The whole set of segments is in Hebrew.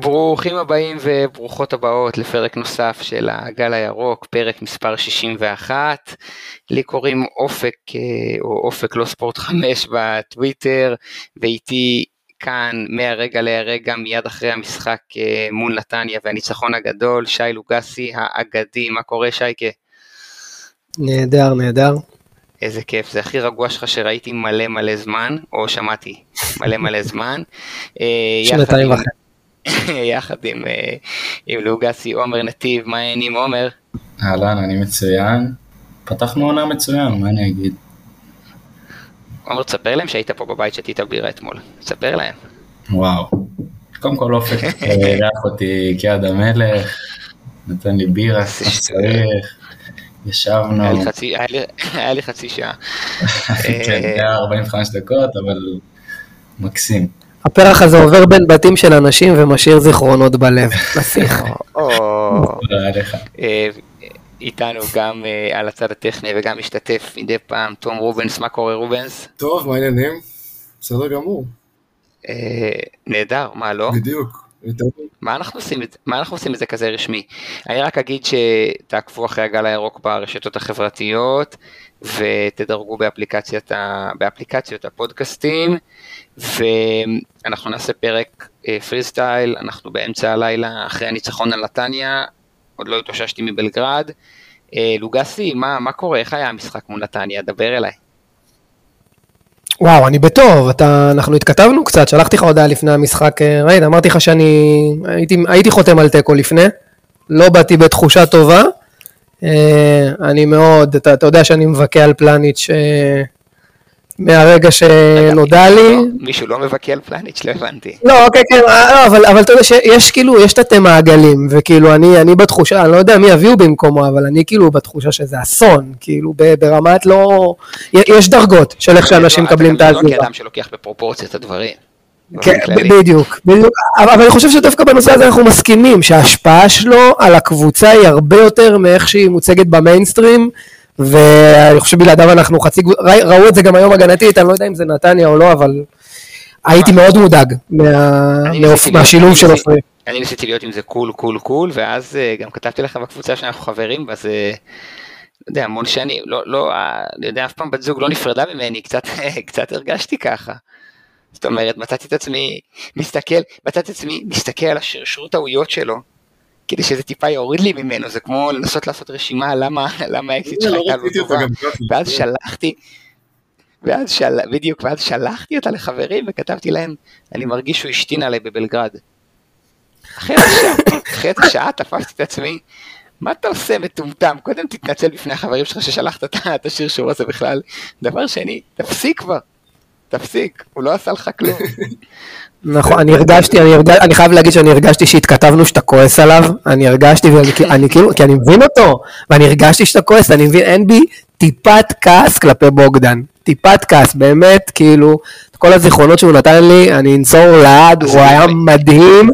ברוכים הבאים וברוכות הבאות לפרק נוסף של הגל הירוק, פרק מספר 61. לי קוראים אופק אה, או אופק לא ספורט 5 בטוויטר, ואיתי כאן מהרגע להרגע מיד אחרי המשחק אה, מול נתניה והניצחון הגדול, שי לוגסי האגדי, מה קורה שייקה? נהדר, נהדר. איזה כיף, זה הכי רגוע שלך שראיתי מלא מלא זמן, או שמעתי מלא מלא זמן. אה, שנתיים וחצי. יחד עם, אה, עם לוגסי, עומר נתיב, מה העניינים עומר? אהלן, אני מצוין. פתחנו עונה מצוין, מה אני אגיד? עומר, תספר להם שהיית פה בבית שתית בירה אתמול, תספר להם. וואו. קודם כל אופק אירח אותי כיד המלך, נתן לי בירה, כמו שצריך, ישבנו. היה לי חצי שעה. כן, זה היה 45 דקות, אבל מקסים. הפרח הזה עובר בין בתים של אנשים ומשאיר זיכרונות בלב. נסיך. אה, איתנו גם אה, על הצד הטכני וגם משתתף מדי פעם, תום רובנס, מה קורה רובנס? טוב, מה העניינים? בסדר גמור. אה, נהדר, מה לא? בדיוק. מה אנחנו, עושים, מה אנחנו עושים את זה כזה רשמי? אני רק אגיד שתעקבו אחרי הגל הירוק ברשתות החברתיות ותדרגו באפליקציות, באפליקציות הפודקאסטים ואנחנו נעשה פרק פרי סטייל, אנחנו באמצע הלילה אחרי הניצחון על נתניה, עוד לא התאוששתי מבלגרד. אה, לוגסי, מה, מה קורה? איך היה המשחק מול נתניה? דבר אליי. וואו, אני בטוב, אתה, אנחנו התכתבנו קצת, שלחתי לך הודעה לפני המשחק, אה, ראית, אמרתי לך שאני הייתי, הייתי חותם על תיקו לפני, לא באתי בתחושה טובה, אה, אני מאוד, אתה, אתה יודע שאני מבכה על פלניץ' מהרגע שנודע לי. מישהו לא מבכה על פלניץ', לא הבנתי. לא, אוקיי, כן, לא, אבל, אבל אתה יודע שיש כאילו, יש תתי מעגלים, וכאילו אני, אני בתחושה, אני לא יודע מי יביאו במקומו, אבל אני כאילו בתחושה שזה אסון, כאילו ברמת לא, יש דרגות של איך שאנשים מקבלים את העזיבה. אתה גם לא כאדם שלוקח בפרופורציה את הדברים. כן, בדיוק, בדיוק, אבל אני חושב שדווקא בנושא הזה אנחנו מסכימים שההשפעה שלו על הקבוצה היא הרבה יותר מאיך שהיא מוצגת במיינסטרים, ואני חושב שבלעדיו אנחנו חצי, ראו את זה גם היום הגנתית, אני לא יודע אם זה נתניה או לא, אבל הייתי מאוד מודאג מהשילוב של עופרי. אני ניסיתי להיות עם זה cool cool cool, ואז אה, גם כתבתי לך בקבוצה שאנחנו חברים, ואז, אה, לא יודע, המון שנים, לא, לא, אה, אני יודע, אף פעם בת זוג לא נפרדה ממני, קצת, קצת הרגשתי ככה. זאת אומרת, מצאתי את עצמי מסתכל, מצאתי את עצמי מסתכל על השרשור טעויות שלו, כדי שזה טיפה יוריד לי ממנו, זה כמו לנסות לעשות רשימה למה, למה האקסית שלך לא הייתה לא טובה, ואז שלחתי, ואז של... בדיוק, ואז שלחתי אותה לחברים וכתבתי להם, אני מרגיש שהוא השתין עליי בבלגרד. אחרי שעה, אחרי שעה תפסתי את עצמי, מה אתה עושה מטומטם? קודם תתנצל בפני החברים שלך ששלחת את השרשור הזה בכלל. דבר שני, תפסיק כבר, תפסיק, הוא לא עשה לך כלום. נכון, אני הרגשתי, אני, הרגש, אני חייב להגיד שאני הרגשתי שהתכתבנו שאתה כועס עליו, אני הרגשתי, ואני, אני כאילו, כי אני מבין אותו, ואני הרגשתי שאתה כועס, אני מבין, אין בי טיפת כעס כלפי בוגדן, טיפת כעס, באמת, כאילו, כל הזיכרונות שהוא נתן לי, אני אנצור לעד, הוא היה מדהים.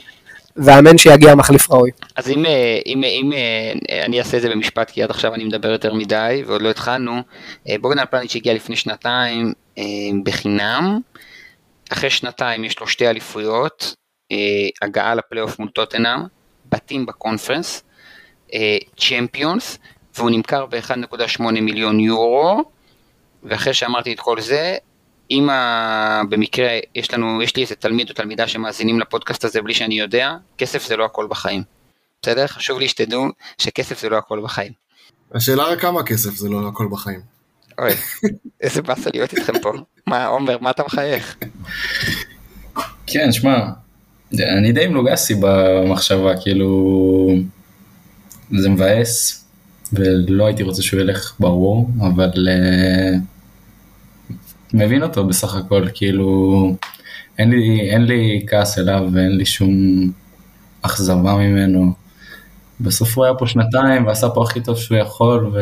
ואמן שיגיע מחליף ראוי. אז אם, אם, אם אני אעשה את זה במשפט, כי עד עכשיו אני מדבר יותר מדי ועוד לא התחלנו, אה, בוגדן פלניץ' הגיע לפני שנתיים בחינם, אחרי שנתיים יש לו שתי אליפויות, הגעה לפלייאוף מול טוטנאם, בתים בקונפרנס, צ'מפיונס, והוא נמכר ב-1.8 מיליון יורו, ואחרי שאמרתי את כל זה, אם. במקרה יש לנו, יש לי איזה תלמיד או תלמידה שמאזינים לפודקאסט הזה בלי שאני יודע, כסף זה לא הכל בחיים. בסדר? חשוב לי שתדעו שכסף זה לא הכל בחיים. השאלה רק כמה כסף זה לא הכל בחיים. אוי, איזה באסה להיות איתכם פה. מה, עומר, מה אתה מחייך? כן, שמע, אני די עם לוגסי במחשבה, כאילו, זה מבאס, ולא הייתי רוצה שהוא ילך ברור, אבל uh, מבין אותו בסך הכל, כאילו, אין לי, אין לי כעס אליו ואין לי שום אכזבה ממנו. בסוף הוא היה פה שנתיים ועשה פה הכי טוב שהוא יכול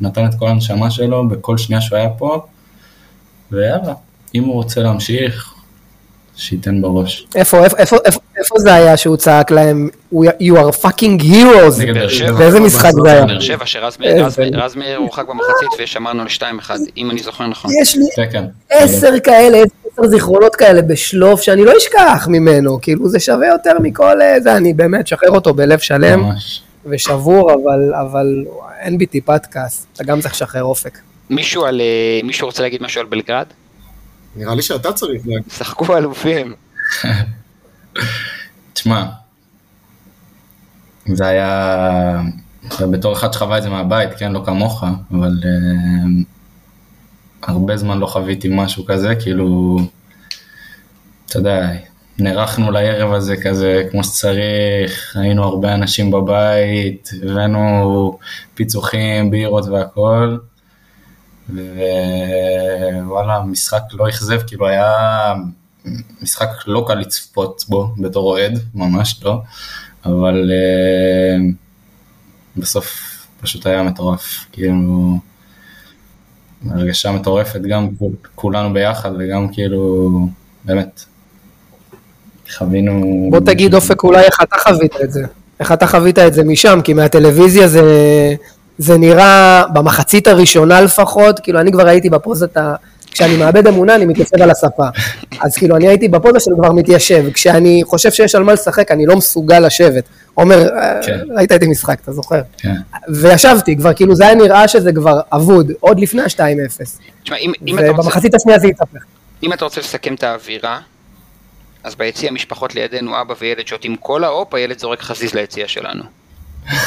ונתן את כל הנשמה שלו בכל שנייה שהוא היה פה ויאללה, אם הוא רוצה להמשיך, שייתן בראש. איפה, איפה, איפה, איפה, איפה זה היה שהוא צעק להם, "We are- you are fucking heroes? נגד באר שבע. באיזה משחק זה היה? באר שבע שרז מאיר- הורחק במחצית ושמרנו על 2-1, אם אני זוכר נכון. יש לי. עשר כאלה, עשר זיכרונות כאלה בשלוף שאני לא אשכח ממנו, כאילו זה שווה יותר מכל אה, זה, אני באמת שחרר אותו בלב שלם ממש. ושבור, אבל, אבל אין בי טיפת כעס, אתה גם צריך לשחרר אופק. מישהו על, אה, מישהו רוצה להגיד משהו על בלגרד? נראה לי שאתה צריך להגיד. שחקו אלופים. תשמע, זה היה... בתור אחד שחווה את זה מהבית, כן, לא כמוך, אבל אה, הרבה זמן לא חוויתי משהו כזה, כאילו, אתה יודע, נערכנו לערב הזה כזה כמו שצריך, היינו הרבה אנשים בבית, הבאנו פיצוחים, בירות והכל, ווואלה, המשחק לא אכזב, כאילו היה משחק לא קל לצפות בו בתור אוהד, ממש לא, אבל אה, בסוף פשוט היה מטורף, כאילו, הרגשה מטורפת, גם כולנו ביחד וגם כאילו, באמת, חווינו... בוא תגיד אופק אולי איך אתה חווית את זה, איך אתה חווית את זה משם, כי מהטלוויזיה זה, זה נראה, במחצית הראשונה לפחות, כאילו אני כבר הייתי בפוזת ה... כשאני מאבד אמונה אני מתיישב על הספה. אז כאילו אני הייתי בפוזה שאני כבר מתיישב, כשאני חושב שיש על מה לשחק אני לא מסוגל לשבת. עומר, כן. ראית איתי משחק, אתה זוכר? כן. וישבתי, כבר כאילו זה היה נראה שזה כבר אבוד, עוד לפני ה-2-0. תשמע, אם, אם, אתה רוצה, ובמחצית השנייה זה התהפך. אם אתה רוצה לסכם את האווירה, אז ביציע משפחות לידינו אבא וילד שותים קולה, הופ, הילד זורק חזיז ליציע שלנו.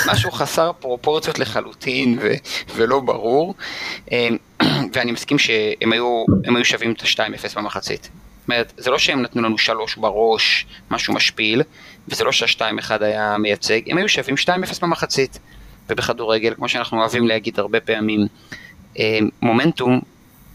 משהו חסר פרופורציות לחלוטין ו- ולא ברור, אמ, ואני מסכים שהם היו, היו שווים את ה-2-0 במחצית. זאת אומרת, זה לא שהם נתנו לנו 3 בראש, משהו משפיל, וזה לא שה-2-1 היה מייצג, הם היו שווים 2-0 במחצית. ובכדורגל, כמו שאנחנו אוהבים להגיד הרבה פעמים, אמ, מומנטום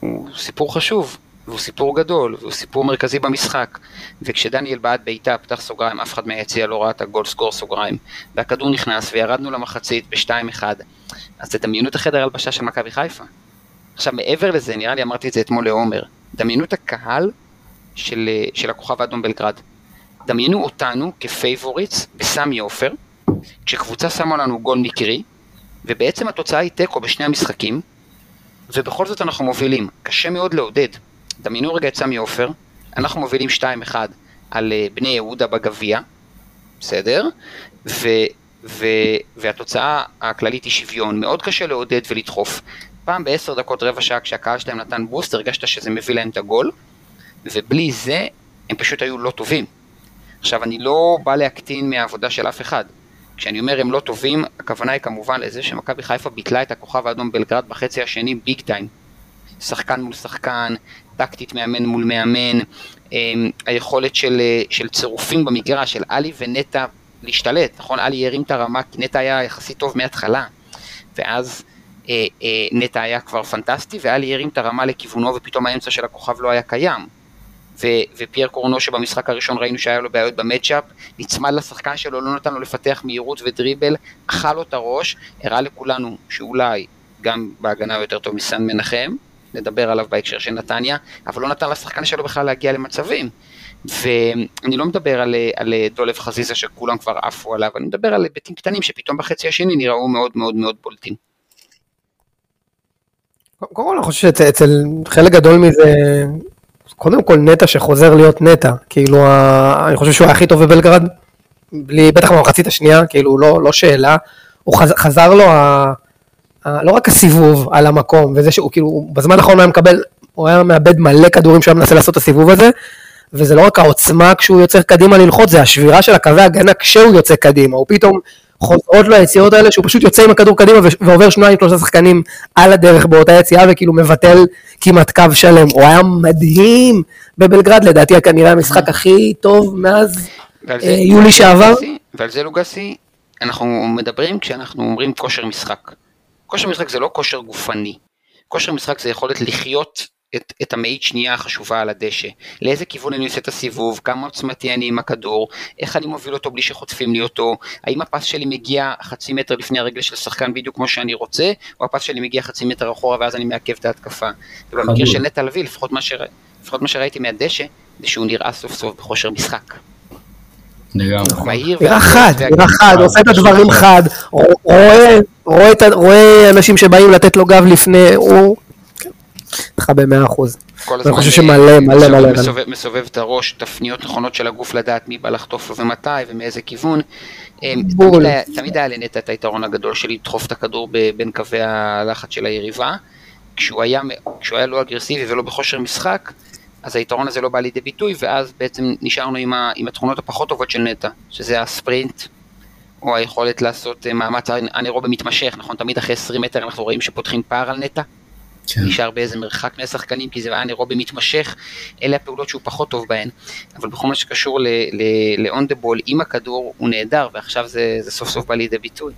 הוא סיפור חשוב, והוא סיפור גדול, והוא סיפור מרכזי במשחק. וכשדניאל בעט בעיטה, פתח סוגריים, אף אחד מהיציע לא ראה את הגול סקור סוגריים, והכדור נכנס וירדנו למחצית ב-2-1, אז תדמיינו את החדר הלבשה של מכבי חיפה. עכשיו מעבר לזה, נראה לי אמרתי את זה אתמול לעומר, דמיינו את הקהל של, אה, של הכוכב האדום בלגרד. דמיינו אותנו כ favorites בסמי עופר, כשקבוצה שמה לנו גול מקרי, ובעצם התוצאה היא תיקו בשני המשחקים, ובכל זאת אנחנו מובילים. קשה מאוד לעודד. דמיינו רגע את סמי עופר, אנחנו מובילים 2-1 על אה, בני יהודה בגביע, בסדר? ו, ו, והתוצאה הכללית היא שוויון, מאוד קשה לעודד ולדחוף. פעם בעשר דקות, רבע שעה, כשהקהל שלהם נתן בוסט, הרגשת שזה מביא להם את הגול, ובלי זה הם פשוט היו לא טובים. עכשיו, אני לא בא להקטין מהעבודה של אף אחד. כשאני אומר הם לא טובים, הכוונה היא כמובן לזה שמכבי חיפה ביטלה את הכוכב האדום בלגרד בחצי השני ביג טיים. שחקן מול שחקן, טקטית מאמן מול מאמן, אמ, היכולת של, אה, של צירופים במגרש, של עלי ונטע להשתלט, נכון? עלי הרים את הרמה כי נטע היה יחסית טוב מההתחלה, ואז אה, אה, נטע היה כבר פנטסטי, ועלי הרים את הרמה לכיוונו ופתאום האמצע של הכוכב לא היה קיים. ו- ופייר קורנו שבמשחק הראשון ראינו שהיה לו בעיות במצ'אפ, נצמד לשחקן שלו, לא נתן לו לפתח מהירות ודריבל, אכל לו את הראש, הראה לכולנו שאולי גם בהגנה יותר טוב מסן מנחם, נדבר עליו בהקשר של נתניה, אבל לא נתן לשחקן שלו בכלל להגיע למצבים. ואני לא מדבר על, על דולב חזיזה שכולם כבר עפו עליו, אני מדבר על היבטים קטנים שפתאום בחצי השני נראו מאוד מאוד מאוד בולטים. קודם כל אני חושב שאצל חלק גדול מזה, קודם כל נטע שחוזר להיות נטע, כאילו אני חושב שהוא היה הכי טוב בבלגרד, בלי, בטח במחצית השנייה, כאילו לא, לא שאלה, הוא חז, חזר לו, ה, לא רק הסיבוב על המקום, וזה שהוא כאילו, בזמן האחרון הוא היה מקבל, הוא היה מאבד מלא כדורים שהוא היה מנסה לעשות את הסיבוב הזה, וזה לא רק העוצמה כשהוא יוצא קדימה ללחוץ, זה השבירה של הקווי הגנה כשהוא יוצא קדימה, הוא פתאום חוזרות לו היציאות האלה שהוא פשוט יוצא עם הכדור קדימה ועובר שניים שלושה שחקנים על הדרך באותה יציאה וכאילו מבטל כמעט קו שלם, הוא היה מדהים בבלגרד, לדעתי כנראה המשחק הכי טוב מאז אה, יולי שעבר. ועל זה לוגסי, אנחנו מדברים כשאנחנו אומרים כושר משחק. כושר משחק זה לא כושר גופני. כושר משחק זה יכולת לחיות את, את המאית שנייה החשובה על הדשא. לאיזה כיוון אני עושה את הסיבוב, כמה עוצמתי אני עם הכדור, איך אני מוביל אותו בלי שחוטפים לי אותו, האם הפס שלי מגיע חצי מטר לפני הרגל של שחקן בדיוק כמו שאני רוצה, או הפס שלי מגיע חצי מטר אחורה ואז אני מעכב את ההתקפה. ובמקרה חדור. של נטע לביא, לפחות מה, שרא, לפחות מה שראיתי מהדשא, זה שהוא נראה סוף סוף בכושר משחק. לגמרי. מהיר. נראה חד, נראה חד, עושה את הדברים חד, רואה, אנשים שבאים לתת לו גב לפני, הוא... כן, איתך במאה אחוז. אני חושב אה, שמלא, מלא, מסובב- מלא. מסובב- את הראש, תפניות נכונות של הגוף לדעת מי בא לחטוף לו ומתי ומאיזה כיוון. אה, בול. תמיד היה- לנטע את היתרון הגדול של לדחוף את הכדור בין קווי הלחץ של היריבה. כשהוא היה, מ- כשהוא היה לא אגרסיבי ולא בכושר משחק, אז היתרון הזה לא בא לידי ביטוי, ואז בעצם נשארנו עם, ה, עם התכונות הפחות טובות של נטע, שזה הספרינט, או היכולת לעשות אה, מאמץ אנאירובי מתמשך, נכון? תמיד אחרי 20 מטר אנחנו רואים שפותחים פער על נטע. כן. נשאר באיזה מרחק מהשחקנים, כי זה אנאירובי מתמשך, אלה הפעולות שהוא פחות טוב בהן. אבל בכל מה שקשור ל-on the ball עם הכדור, הוא נהדר, ועכשיו זה, זה סוף סוף בא לידי ביטוי.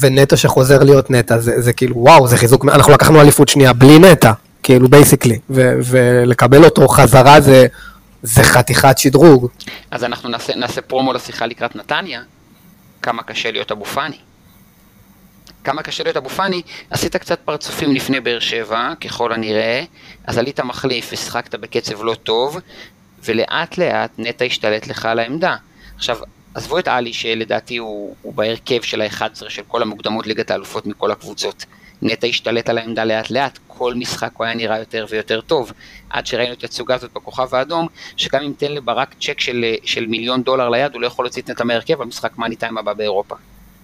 ונטע שחוזר להיות נטע, זה, זה כאילו, וואו, זה חיזוק, אנחנו לקחנו אליפות שנייה בלי נטע, כאילו basically, ולקבל אותו חזרה זה, זה חתיכת שדרוג. אז אנחנו נעשה, נעשה פרומו לשיחה לקראת נתניה, כמה קשה להיות אבו פאני. כמה קשה להיות אבו פאני, עשית קצת פרצופים לפני באר שבע, ככל הנראה, אז עלית מחליף ושיחקת בקצב לא טוב, ולאט לאט נטע השתלט לך על העמדה. עכשיו, עזבו את עלי שלדעתי הוא, הוא בהרכב של ה-11 של כל המוקדמות ליגת האלופות מכל הקבוצות. נטע השתלט על העמדה לאט לאט, כל משחק הוא היה נראה יותר ויותר טוב, עד שראינו את התצוגה הזאת בכוכב האדום, שגם אם תן לברק צ'ק של, של מיליון דולר ליד, הוא לא יכול להוציא את נטע מהרכב במשחק מאני טיים הבא באירופה.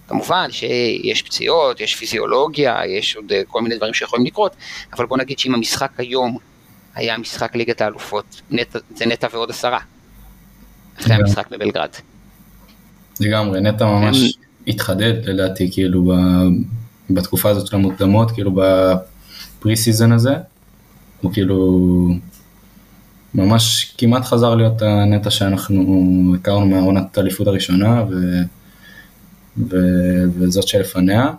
כמובן שיש פציעות, יש פיזיולוגיה, יש עוד אה, כל מיני דברים שיכולים לקרות, אבל בוא נגיד שאם המשחק היום היה משחק ליגת האלופות, נטע, זה נטע ועוד עשרה. אחרי כן. המשחק בבלגרד. לגמרי, נטע ממש התחדד לדעתי, כאילו, ב- בתקופה הזאת של המוקדמות, כאילו ב pre-season הזה, הוא כאילו ממש כמעט חזר להיות הנטע שאנחנו הכרנו מהעונת האליפות הראשונה, ו... ו... וזאת שלפניה.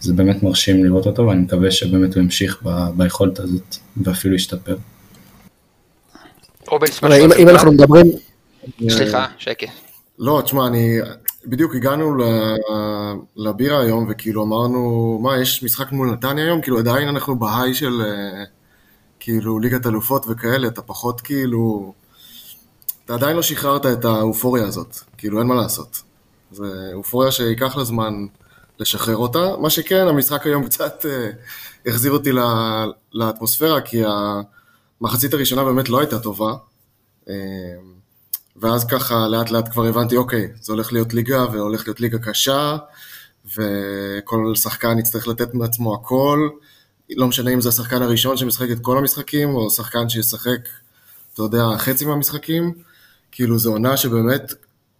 זה באמת מרשים לראות אותו, ואני מקווה שבאמת הוא ימשיך ב... ביכולת הזאת, ואפילו ישתפר. אם? אנחנו מדברים, סליחה, שקט. לא, תשמע, אני... בדיוק הגענו לבירה היום, וכאילו אמרנו, מה, יש משחק מול נתניה היום? כאילו עדיין אנחנו בהיי של אה, כאילו ליגת אלופות וכאלה, אתה פחות כאילו... אתה עדיין לא שחררת את האופוריה הזאת, כאילו אין מה לעשות. זה אופוריה שייקח לה זמן לשחרר אותה. מה שכן, המשחק היום קצת אה, החזיר אותי ל- לאטמוספירה, כי המחצית הראשונה באמת לא הייתה טובה. אה, ואז ככה לאט לאט כבר הבנתי, אוקיי, זה הולך להיות ליגה והולך להיות ליגה קשה, וכל שחקן יצטרך לתת מעצמו הכל, לא משנה אם זה השחקן הראשון שמשחק את כל המשחקים, או שחקן שישחק, אתה יודע, חצי מהמשחקים, כאילו זו עונה שבאמת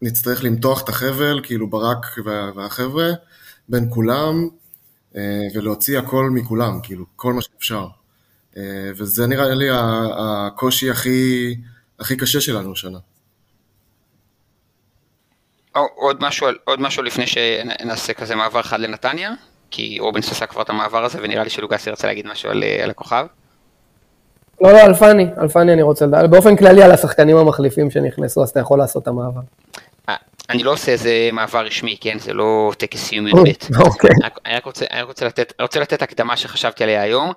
נצטרך למתוח את החבל, כאילו ברק וה- והחבר'ה, בין כולם, אה, ולהוציא הכל מכולם, כאילו, כל מה שאפשר. אה, וזה נראה לי הקושי הכי, הכי קשה שלנו השנה. עוד, משהו, עוד משהו לפני שנעשה כזה מעבר חד לנתניה, כי רובנס עשה כבר את המעבר הזה, ונראה לי שלוגסי רצה להגיד משהו על, אה, על הכוכב. לא, לא, על פאני, על פאני אני רוצה לדעת, באופן כללי על השחקנים המחליפים שנכנסו, אז אתה יכול לעשות את המעבר. אה, אני לא עושה איזה מעבר רשמי, כן? זה לא טקס סיום י"ב. אוקיי. אני רק רוצה לתת הקדמה שחשבתי עליה היום.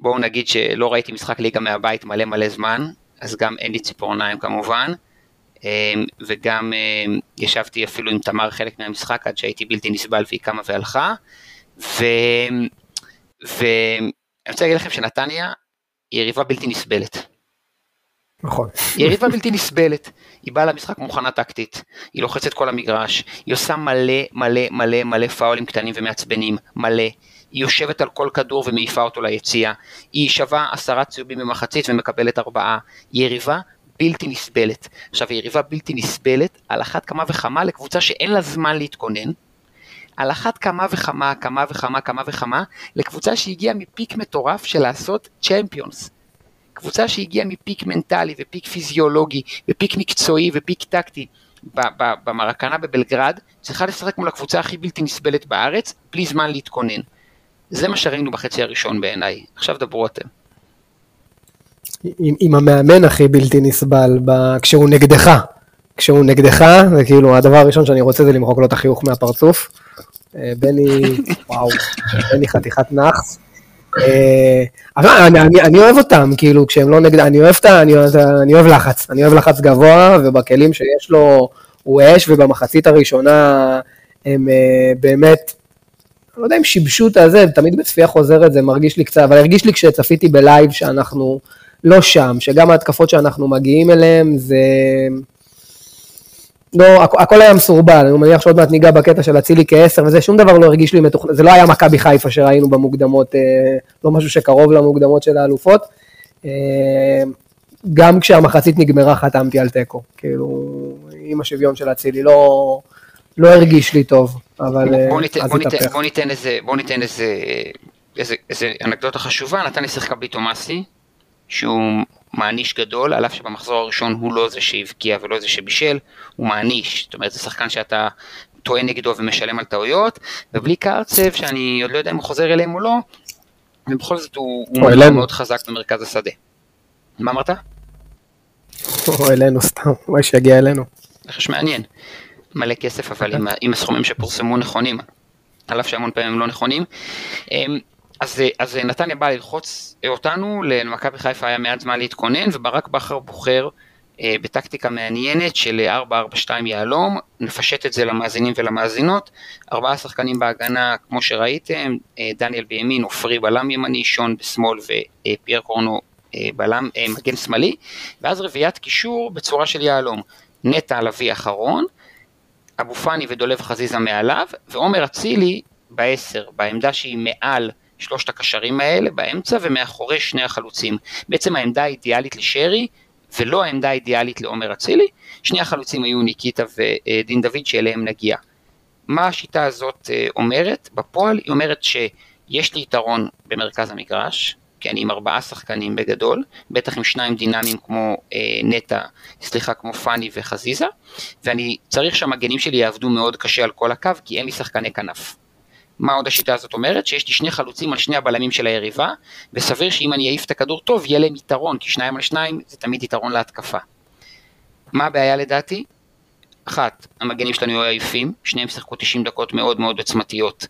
בואו נגיד שלא ראיתי משחק ליגה מהבית מלא מלא זמן, אז גם אין לי ציפורניים כמובן. אמ, וגם אמ, ישבתי אפילו עם תמר חלק מהמשחק עד שהייתי בלתי נסבל והיא קמה והלכה. ואני רוצה להגיד לכם שנתניה היא יריבה בלתי נסבלת. נכון. היא יריבה בלתי נסבלת, היא באה למשחק מוכנה טקטית, היא לוחצת כל המגרש, היא עושה מלא מלא מלא מלא פאולים קטנים ומעצבנים, מלא. היא יושבת על כל כדור ומעיפה אותו ליציאה, היא שווה עשרה צהובים במחצית ומקבלת ארבעה, היא יריבה בלתי נסבלת. עכשיו היא יריבה בלתי נסבלת על אחת כמה וכמה לקבוצה שאין לה זמן להתכונן, על אחת כמה וכמה, כמה וכמה, כמה וכמה, לקבוצה שהגיעה מפיק מטורף של לעשות צ'מפיונס. קבוצה שהגיעה מפיק מנטלי ופיק פיזיולוגי ופיק מקצועי ופיק טקטי במרקנה בבלגרד, צריכה לשחק מול הקבוצה הכי בלתי נסבלת בארץ, בלי זמן להתכונן. זה מה שראינו בחצי הראשון בעיניי. עכשיו דברו אתם. עם, עם המאמן הכי בלתי נסבל, ב... כשהוא נגדך. כשהוא נגדך, זה כאילו הדבר הראשון שאני רוצה זה למחוק לו את החיוך מהפרצוף. אה, בני, וואו, בני חתיכת נאחס. אה, אבל אני, אני, אני אוהב אותם, כאילו, כשהם לא נגד, אני אוהב, אני, אני אוהב לחץ, אני אוהב לחץ גבוה, ובכלים שיש לו הוא אש, ובמחצית הראשונה הם uh, באמת, אני לא יודע אם שיבשו את הזה, תמיד בצפייה חוזרת זה מרגיש לי קצת, אבל הרגיש לי כשצפיתי בלייב שאנחנו לא שם, שגם ההתקפות שאנחנו מגיעים אליהם זה... לא, הכ- הכל היה מסורבל, אני מניח שעוד מעט ניגע בקטע של אצילי כעשר וזה, שום דבר לא הרגיש לי מתוכנן, זה לא היה מכבי חיפה שראינו במוקדמות, אה, לא משהו שקרוב למוקדמות של האלופות. אה, גם כשהמחצית נגמרה חתמתי על תיקו, כאילו, עם השוויון של אצילי, לא, לא הרגיש לי טוב, אבל אה, בוא ניתן, אז בוא ניתן, התהפך. בוא ניתן איזה, בוא ניתן איזה, איזה, איזה אנקדוטה חשובה, נתניה שיחקה בלי תומאסי, שהוא מעניש גדול, על אף שבמחזור הראשון הוא לא זה שהבקיע ולא זה שבישל, הוא מעניש, זאת אומרת זה שחקן שאתה טועה נגדו ומשלם על טעויות, ובלי קרצב, שאני עוד לא יודע אם הוא חוזר אליהם או לא, ובכל זאת הוא, הוא מאוד אלינו. מאוד חזק במרכז השדה. מה אמרת? או אלינו סתם, אולי שיגיע אלינו. רכש מעניין. מלא כסף, אבל עם, הסכומים שפורסמו נכונים, על אף שהמון פעמים הם לא נכונים. אז, אז נתניה בא ללחוץ אותנו, למכבי חיפה היה מעט זמן להתכונן, וברק בכר בוחר אה, בטקטיקה מעניינת של 4-4-2 יהלום, נפשט את זה למאזינים ולמאזינות, ארבעה שחקנים בהגנה, כמו שראיתם, אה, דניאל בימין, עופרי בלם ימני, שון בשמאל ופייר קורנו אה, בלם, אה, מגן שמאלי, ואז רביעיית קישור בצורה של יהלום, נטע לביא אחרון, אבו פאני ודולב חזיזה מעליו, ועומר אצילי בעשר, בעמדה שהיא מעל שלושת הקשרים האלה, באמצע ומאחורי שני החלוצים. בעצם העמדה האידיאלית לשרי, ולא העמדה האידיאלית לעומר אצילי. שני החלוצים היו ניקיטה ודין דוד שאליהם נגיע. מה השיטה הזאת אה, אומרת? בפועל היא אומרת שיש לי יתרון במרכז המגרש, כי אני עם ארבעה שחקנים בגדול, בטח עם שניים דינמיים כמו אה, נטע, סליחה, כמו פאני וחזיזה, ואני צריך שהמגנים שלי יעבדו מאוד קשה על כל הקו, כי אין לי שחקני כנף. מה עוד השיטה הזאת אומרת? שיש לי שני חלוצים על שני הבלמים של היריבה, וסביר שאם אני אעיף את הכדור טוב, יהיה להם יתרון, כי שניים על שניים זה תמיד יתרון להתקפה. מה הבעיה לדעתי? אחת, המגנים שלנו היו עייפים, שניהם שיחקו 90 דקות מאוד מאוד עוצמתיות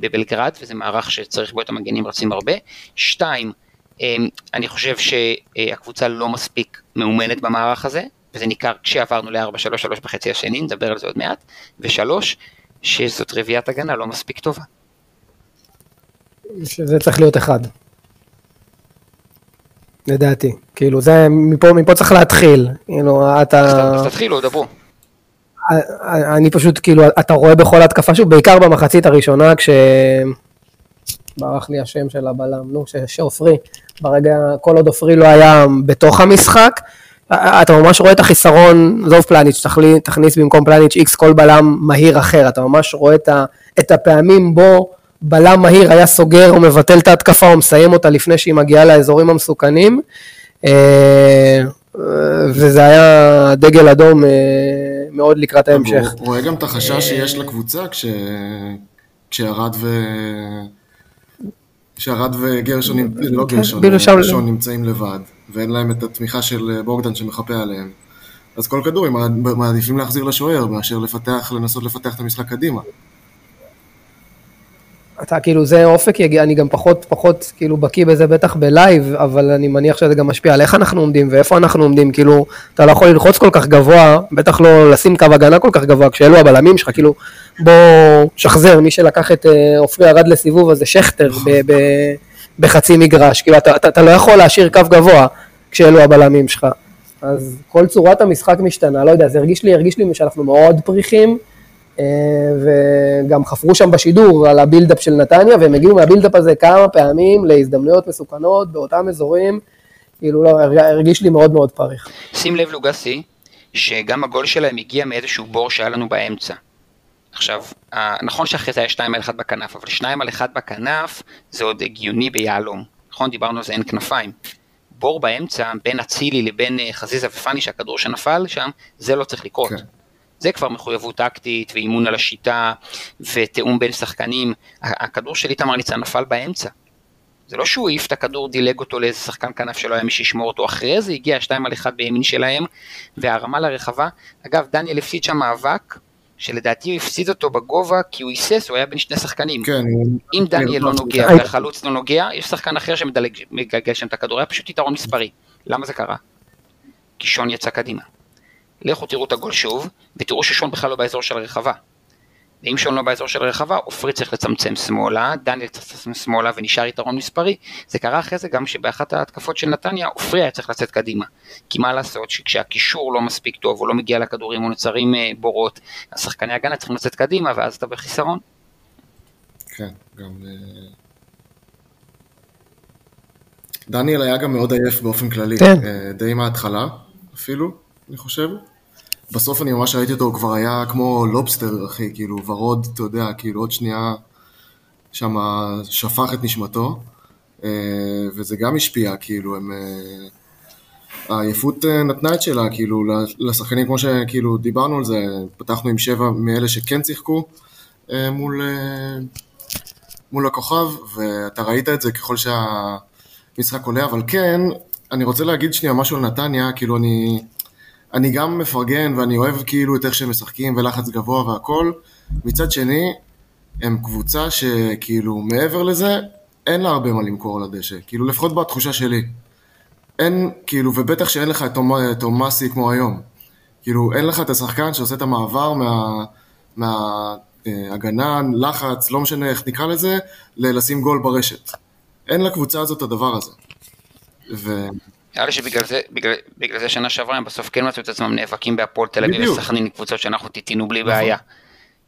בבלגרד, וזה מערך שצריך בו את המגנים רצים הרבה. שתיים, אמ, אני חושב שהקבוצה לא מספיק מאומנת במערך הזה, וזה ניכר כשעברנו ל-4-3-3 בחצי השני, נדבר על זה עוד מעט. ושלוש, שזאת רביעיית הגנה לא מספיק טובה. שזה צריך להיות אחד. לדעתי. כאילו, זה, מפה, מפה צריך להתחיל. כאילו, אתה... אז תתחילו, דברו. אני פשוט, כאילו, אתה רואה בכל התקפה, שוב, בעיקר במחצית הראשונה, כש... ברח לי השם של הבלם, נו, שעופרי, ברגע, כל עוד עופרי לא היה בתוך המשחק, אתה ממש רואה את החיסרון, עזוב פלניץ', תכניס במקום פלניץ' איקס כל בלם מהיר אחר, אתה ממש רואה את, ה, את הפעמים בו בלם מהיר היה סוגר או מבטל את ההתקפה או מסיים אותה לפני שהיא מגיעה לאזורים המסוכנים, אה, וזה היה דגל אדום אה, מאוד לקראת ההמשך. הוא רואה גם את החשש שיש לקבוצה כש... כשירד ו... כשירד וגרשון, נמצ- לא גרשון, גרשון נמצאים לבד, ואין להם את התמיכה של בוגדן שמחפה עליהם. אז כל כדור הם מעדיפים להחזיר לשוער מאשר לפתח, לנסות לפתח את המשחק קדימה. אתה כאילו זה אופק יגיע, אני גם פחות פחות כאילו בקיא בזה בטח בלייב, אבל אני מניח שזה גם משפיע על איך אנחנו עומדים ואיפה אנחנו עומדים, כאילו אתה לא יכול ללחוץ כל כך גבוה, בטח לא לשים קו הגנה כל כך גבוה, כשאלו הבלמים שלך, כאילו בוא שחזר, מי שלקח את אה, עופרי ארד לסיבוב הזה, שכטר ב- ב- בחצי מגרש, כאילו אתה, אתה, אתה לא יכול להשאיר קו גבוה כשאלו הבלמים שלך. אז כל צורת המשחק משתנה, לא יודע, זה הרגיש לי, הרגיש לי שאנחנו מאוד פריחים, אה, וגם חפרו שם בשידור על ה build-up של נתניה, והם הגיעו מה build-up הזה כמה פעמים להזדמנויות מסוכנות באותם אזורים, כאילו לא, הרג- הרגיש לי מאוד מאוד פריך. שים לב לוגסי, שגם הגול שלהם הגיע מאיזשהו בור שהיה לנו באמצע. עכשיו, אה, נכון שאחרי זה היה 2 על 1 בכנף, אבל 2 על 1 בכנף זה עוד הגיוני ביהלום. נכון, דיברנו על זה אין כנפיים. בור באמצע בין אצילי לבין אה, חזיזה ופאני שהכדור שנפל שם, זה לא צריך לקרות. כן. זה כבר מחויבות טקטית ואימון על השיטה ותיאום בין שחקנים. הכדור של איתמר ניצן נפל באמצע. זה לא שהוא העיף את הכדור, דילג אותו לאיזה שחקן כנף שלא היה מי שישמור אותו, אחרי זה הגיע 2 על 1 בימין שלהם, והרמה לרחבה. אגב, דניאל הפסיד שם מאבק שלדעתי הוא הפסיד אותו בגובה כי הוא היסס, הוא היה בין שני שחקנים. כן, אם דניאל לא נוגע אה, והחלוץ לא נוגע, יש שחקן אחר שמגלגל שם את הכדור, היה פשוט יתרון מספרי. למה זה קרה? כי שון יצא קדימה. לכו תראו את הגול שוב, ותראו ששון בכלל לא באזור של הרחבה. ואם שון לא באזור של הרחבה, עופרי צריך לצמצם שמאלה, דניאל צריך לצמצם שמאלה ונשאר יתרון מספרי. זה קרה אחרי זה גם שבאחת ההתקפות של נתניה, עופרי היה צריך לצאת קדימה. כי מה לעשות, שכשהקישור לא מספיק טוב, הוא לא מגיע לכדורים, או נוצרים אה, בורות, השחקני הגנה צריכים לצאת קדימה, ואז אתה בחיסרון. כן, גם... אה, דניאל היה גם מאוד עייף באופן כללי, כן. אה, די מההתחלה אפילו, אני חושב. בסוף אני ממש ראיתי אותו, הוא כבר היה כמו לובסטר, אחי, כאילו, ורוד, אתה יודע, כאילו עוד שנייה שם שפך את נשמתו, אה, וזה גם השפיע, כאילו, הם... אה, העייפות אה, נתנה את שלה, כאילו, לשחקנים, כמו שכאילו דיברנו על זה, פתחנו עם שבע מאלה שכן שיחקו מול, מול הכוכב, ואתה ראית את זה ככל שהמשחק עולה, אבל כן, אני רוצה להגיד שנייה משהו על נתניה, כאילו אני, אני גם מפרגן ואני אוהב כאילו את איך שהם משחקים ולחץ גבוה והכל, מצד שני, הם קבוצה שכאילו מעבר לזה, אין לה הרבה מה למכור על הדשא, כאילו לפחות בתחושה שלי. אין, כאילו, ובטח שאין לך את תומ- תומאסי כמו היום. כאילו, אין לך את השחקן שעושה את המעבר מה... מההגנה, לחץ, לא משנה איך נקרא לזה, ללשים גול ברשת. אין לקבוצה הזאת את הדבר הזה. ו... נראה לי שבגלל זה, בגלל, בגלל זה שנה שעברה הם בסוף כן מצאו את עצמם נאבקים בהפועל תל אביב. וסכנין, קבוצות שאנחנו טיטינו בלי נכון. בעיה.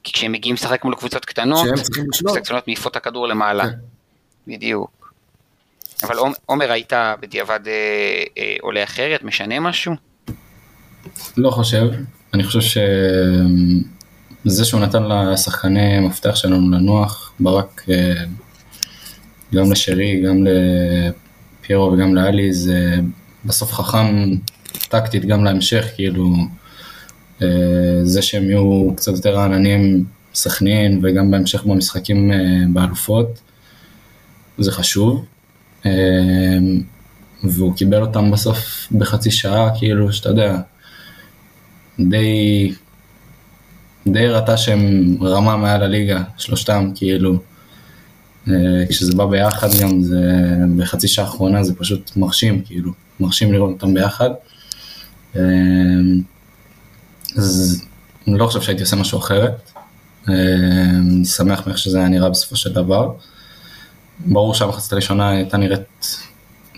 כי כשהם מגיעים לשחק מול קבוצות קטנות. קבוצות קטנות מעיפות את הכדור למעלה. כן. בדיוק. אבל עומ- עומר, היית בדיעבד אה, אה, עולה אחרת, משנה משהו? לא חושב, אני חושב שזה שהוא נתן לשחקני מפתח שלנו לנוח, ברק אה, גם לשרי, גם לפיירו וגם לאלי, זה בסוף חכם טקטית גם להמשך, כאילו אה, זה שהם יהיו קצת יותר רעננים, סכנין וגם בהמשך במשחקים אה, באלופות, זה חשוב. אה, והוא קיבל אותם בסוף בחצי שעה, כאילו, שאתה יודע, די, די ראתה שהם רמה מעל הליגה, שלושתם, כאילו, כשזה בא ביחד גם, זה בחצי שעה האחרונה זה פשוט מרשים, כאילו, מרשים לראות אותם ביחד. אה, אז אני לא חושב שהייתי עושה משהו אחרת. אה, אני שמח מאיך שזה היה נראה בסופו של דבר. ברור שהמחצית הראשונה הייתה נראית,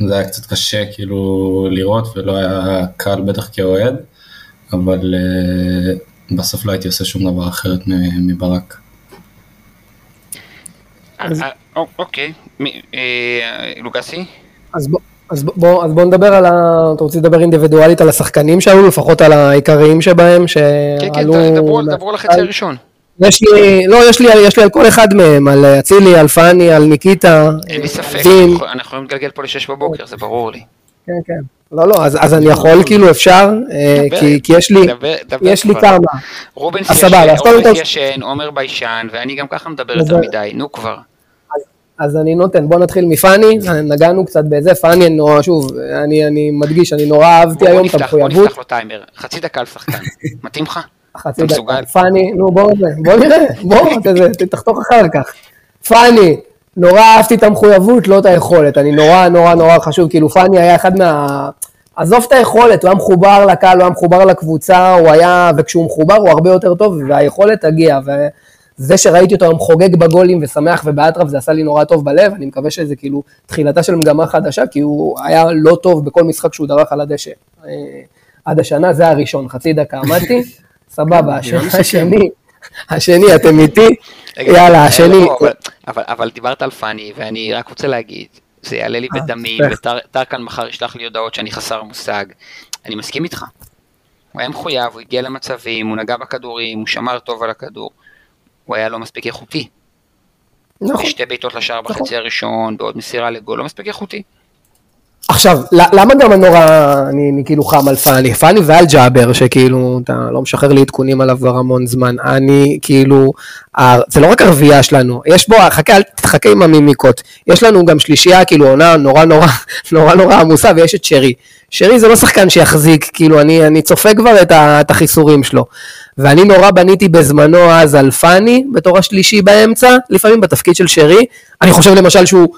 זה היה קצת קשה כאילו לראות ולא היה קל בטח כאוהד, אבל בסוף לא הייתי עושה שום דבר אחרת מברק. אז- אה, אה, אוקיי, אה, לוגסי? אז בוא, אז בוא- אז בוא נדבר על ה... אתה רוצה לדבר אינדיבידואלית על השחקנים שהיו, לפחות על העיקריים שבהם, כן, כן, שעלו... דברו- דברו על החצי הראשון. יש לי, לא, יש לי, יש לי על כל אחד מהם, על אצילי, על פאני, על ניקיטה. אין לי ספק. אנחנו- יכולים להתגלגל פה לשש בבוקר, זה ברור לי. כן, כן. לא, לא, אז, אז אני יכול, כאילו, אפשר, אה, כי, כי יש לי, דבר- דבר יש לי. כמה. רובנס אז סבבה, ישן, אז קודם רובנס כל- ישן, עומר ביישן, ואני גם ככה מדבר יותר מדי, נו כבר. אז אני נותן, בוא נתחיל מפאני, נגענו קצת בזה, פאני, אני נורא, שוב, אני, אני מדגיש, אני נורא אהבתי היום את נפתח, בוא המחויבות. נפתח לו טיימר, חצי דקה על שחקן, מתאים לך? חצי? דקה. פאני, נו בוא, בוא נראה, בוא, תחתוך אחר כך. פאני, נורא אהבתי את המחויבות, לא את היכולת. אני נורא נורא נורא חשוב, כאילו פאני היה אחד מה... עזוב את היכולת, הוא היה מחובר לקהל, הוא היה מחובר לקבוצה, הוא היה, וכשהוא מחובר הוא הרבה יותר טוב, והיכולת תגיע. וזה שראיתי אותו היום חוגג בגולים ושמח ובאטרף, זה עשה לי נורא טוב בלב, אני מקווה שזה כאילו תחילתה של מגמה חדשה, כי הוא היה לא טוב בכל משחק שהוא דרך על הדשא. אה, עד השנה, זה הראשון, חצי דקה עמדתי, סבבה, השני, השני, אתם איתי? יאללה, השני. לא, אבל- דיברת על פאני, ואני רק רוצה להגיד, זה יעלה לי אה, בדמים. וטרקן מחר ישלח לי הודעות שאני חסר מושג. אני מסכים איתך. הוא היה מחויב, הוא הגיע למצבים, הוא נגע בכדורים, הוא שמר טוב על הכדור. הוא היה לא מספיק איכותי. נכון. בשתי בעיטות לשער בחצי הראשון, בעוד מסירה לגול, לא מספיק איכותי. עכשיו, למה גם הנורא, אני, אני כאילו חם על פאני, פאני ועל ג'אבר, שכאילו, אתה לא משחרר לי עדכונים עליו כבר המון זמן, אני כאילו, ה- זה לא רק הרביעייה שלנו, יש בו, חכה, אל תחכה עם המימיקות, יש לנו גם שלישייה, כאילו, עונה נורא נורא, נורא נורא עמוסה, ויש את שרי. שרי זה לא שחקן שיחזיק, כאילו, אני, אני צופה כבר את, ה, את החיסורים שלו. ואני נורא בניתי בזמנו אז על פאני, בתור השלישי באמצע, לפעמים בתפקיד של שרי, אני חושב למשל שהוא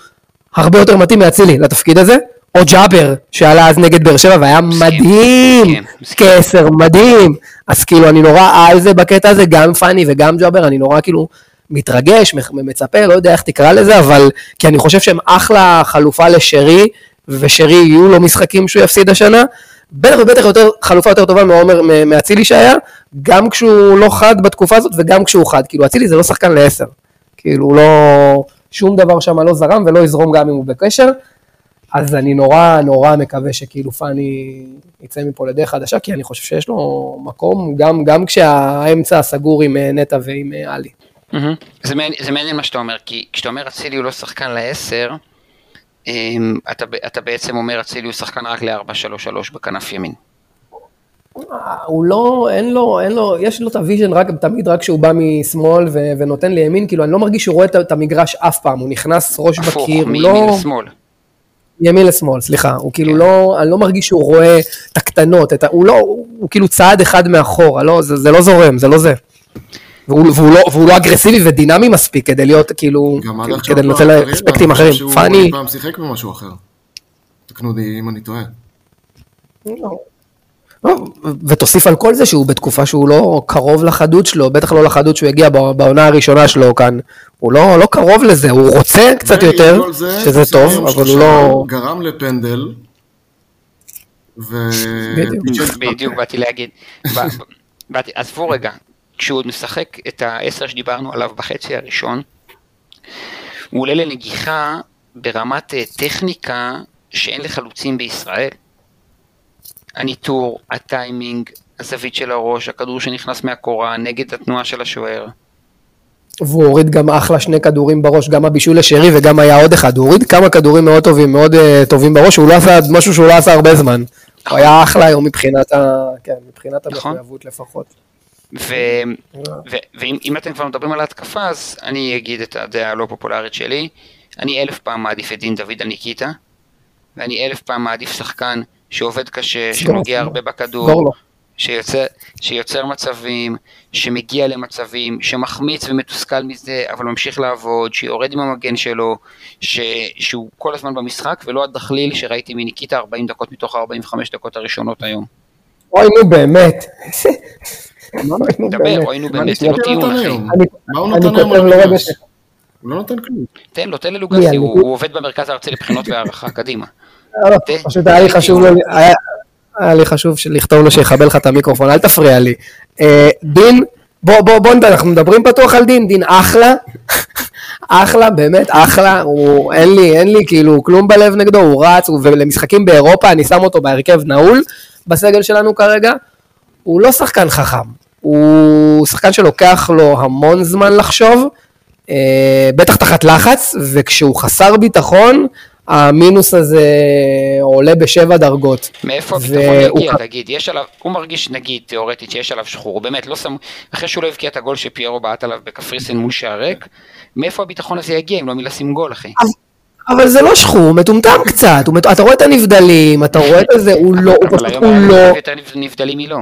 הרבה יותר מתאים מאצילי לתפקיד הזה, או ג'אבר, שעלה אז נגד באר שבע והיה מדהים, מסכים, מסכים. כעשר, מדהים. אז כאילו אני נורא על זה בקטע הזה, גם פאני וגם ג'אבר, אני נורא כאילו מתרגש, מצפה, לא יודע איך תקרא לזה, אבל כי אני חושב שהם אחלה חלופה לשרי, ושרי יהיו לו משחקים שהוא יפסיד השנה. בטח ובטח יותר, חלופה יותר טובה מעומר, מאצילי שהיה, גם כשהוא לא חד בתקופה הזאת וגם כשהוא חד. כאילו אצילי זה לא שחקן לעשר. כאילו לא, שום דבר שם לא זרם ולא יזרום גם אם הוא בקשר. אז אני נורא נורא מקווה שכאילו פאני יצא מפה לדרך חדשה, כי אני חושב שיש לו מקום, גם, גם כשהאמצע סגור עם אה, נטע ועם אה, עלי. מהמם. זה מעניין- מה שאתה אומר, כי כשאתה אומר אצילי הוא לא שחקן לעשר, אתה ב- אתה בעצם אומר אצילי הוא שחקן רק ל-4-3-3 בכנף ימין. אה, הוא לא, אין לו, אין לו, יש לו את ה vision רק, תמיד רק כשהוא בא משמאל ו, ונותן לימין, כאילו אני לא מרגיש שהוא רואה את, את המגרש אף פעם, הוא נכנס ראש הפוך, בקיר, הוא מימין לא... לשמאל. ימין לשמאל, סליחה, הוא כאילו כן. לא, אני לא מרגיש שהוא רואה את הקטנות, את ה, הוא לא, הוא, הוא כאילו צעד אחד מאחורה, לא, זה, זה לא זורם, זה לא זה. והוא, והוא, לא, והוא לא אגרסיבי ודינמי מספיק כדי להיות כאילו, כאילו, כדי לנצל בקריירה, אספקטים אני חושב אחרים. שהוא פאני, אי פעם שיחק במשהו אחר. תקנו אותי אם אני טועה. לא, ותוסיף על כל זה שהוא בתקופה שהוא לא קרוב לחדות שלו, בטח לא לחדות שהוא הגיע ב- בעונה הראשונה שלו כאן. הוא לא, לא קרוב לזה, הוא רוצה קצת יותר, זה, שזה טוב, אבל הוא לא... גרם לפנדל. ו... בדיוק. באתי להגיד. באתי- עזבו רגע, כשהוא עוד משחק את העשר שדיברנו עליו בחצי הראשון, הוא עולה לנגיחה ברמת אה, טכניקה שאין לחלוצים בישראל. הניטור, הטיימינג, הזווית של הראש, הכדור שנכנס מהקורה, נגד התנועה של השוער. והוא הוריד גם אחלה שני כדורים בראש, גם הבישול לשרי וגם היה עוד אחד, הוא הוריד כמה כדורים מאוד טובים, מאוד uh, טובים בראש, הוא לא עשה משהו שהוא לא עשה הרבה זמן. הוא היה אחלה היום מבחינת, ה... כן, מבחינת נכון. המחויבות לפחות. ואם אם אתם כבר מדברים על ההתקפה, אז אני אגיד את הדעה הלא פופולרית שלי. אני אלף פעם מעדיף את דין דוד על ניקיטה, ואני אלף פעם מעדיף שחקן שעובד קשה. שנוגע הרבה בכדור, סגור לו. שיוצר, שיוצר מצבים, שמגיע למצבים, שמחמיץ ומתוסכל מזה, אבל ממשיך לעבוד, שיורד עם המגן שלו, ש... שהוא כל הזמן במשחק, ולא הדחליל שראיתי מניקיטה 40 דקות מתוך ה-45 דקות הראשונות היום. אוי נו באמת. דבר, באמת, לא טיעון נתן אחי. היום? מה הוא על הוא לא נתן כלום. תן לו, תן ללוגסי, הוא, עובד במרכז הארצי לבחינות והערכה, קדימה. לא, תה. פשוט היה לי חשוב, היה- לי חשוב לכתוב לו שיכבל לך את המיקרופון, אל תפריע לי. אה, דין, בוא, בוא, בוא, אנחנו מדברים פתוח על דין, דין אחלה, אחלה, באמת אחלה, הוא, אין לי, אין לי כאילו כלום בלב נגדו, הוא רץ, ולמשחקים באירופה, אני שם אותו בהרכב נעול בסגל שלנו כרגע, הוא לא שחקן חכם, הוא שחקן שלוקח לו המון זמן לחשוב, אה, בטח תחת לחץ, וכשהוא חסר ביטחון, המינוס הזה עולה בשבע דרגות. מאיפה הביטחון יגיע, תגיד, יש עליו, הוא מרגיש, נגיד, תיאורטית, שיש עליו שחרור, הוא באמת לא שם, אחרי שהוא לא הבקיע את הגול שפיירו בעט עליו בקפריסין מול שער ריק, מאיפה הביטחון הזה יגיע אם לא מלשים גול, אחי? אבל זה לא שחור, הוא מטומטם קצת. אתה רואה את הנבדלים, אתה רואה את זה, הוא לא, הוא אבל פשוט, היום הוא היה לא, יותר נבדלים מלא.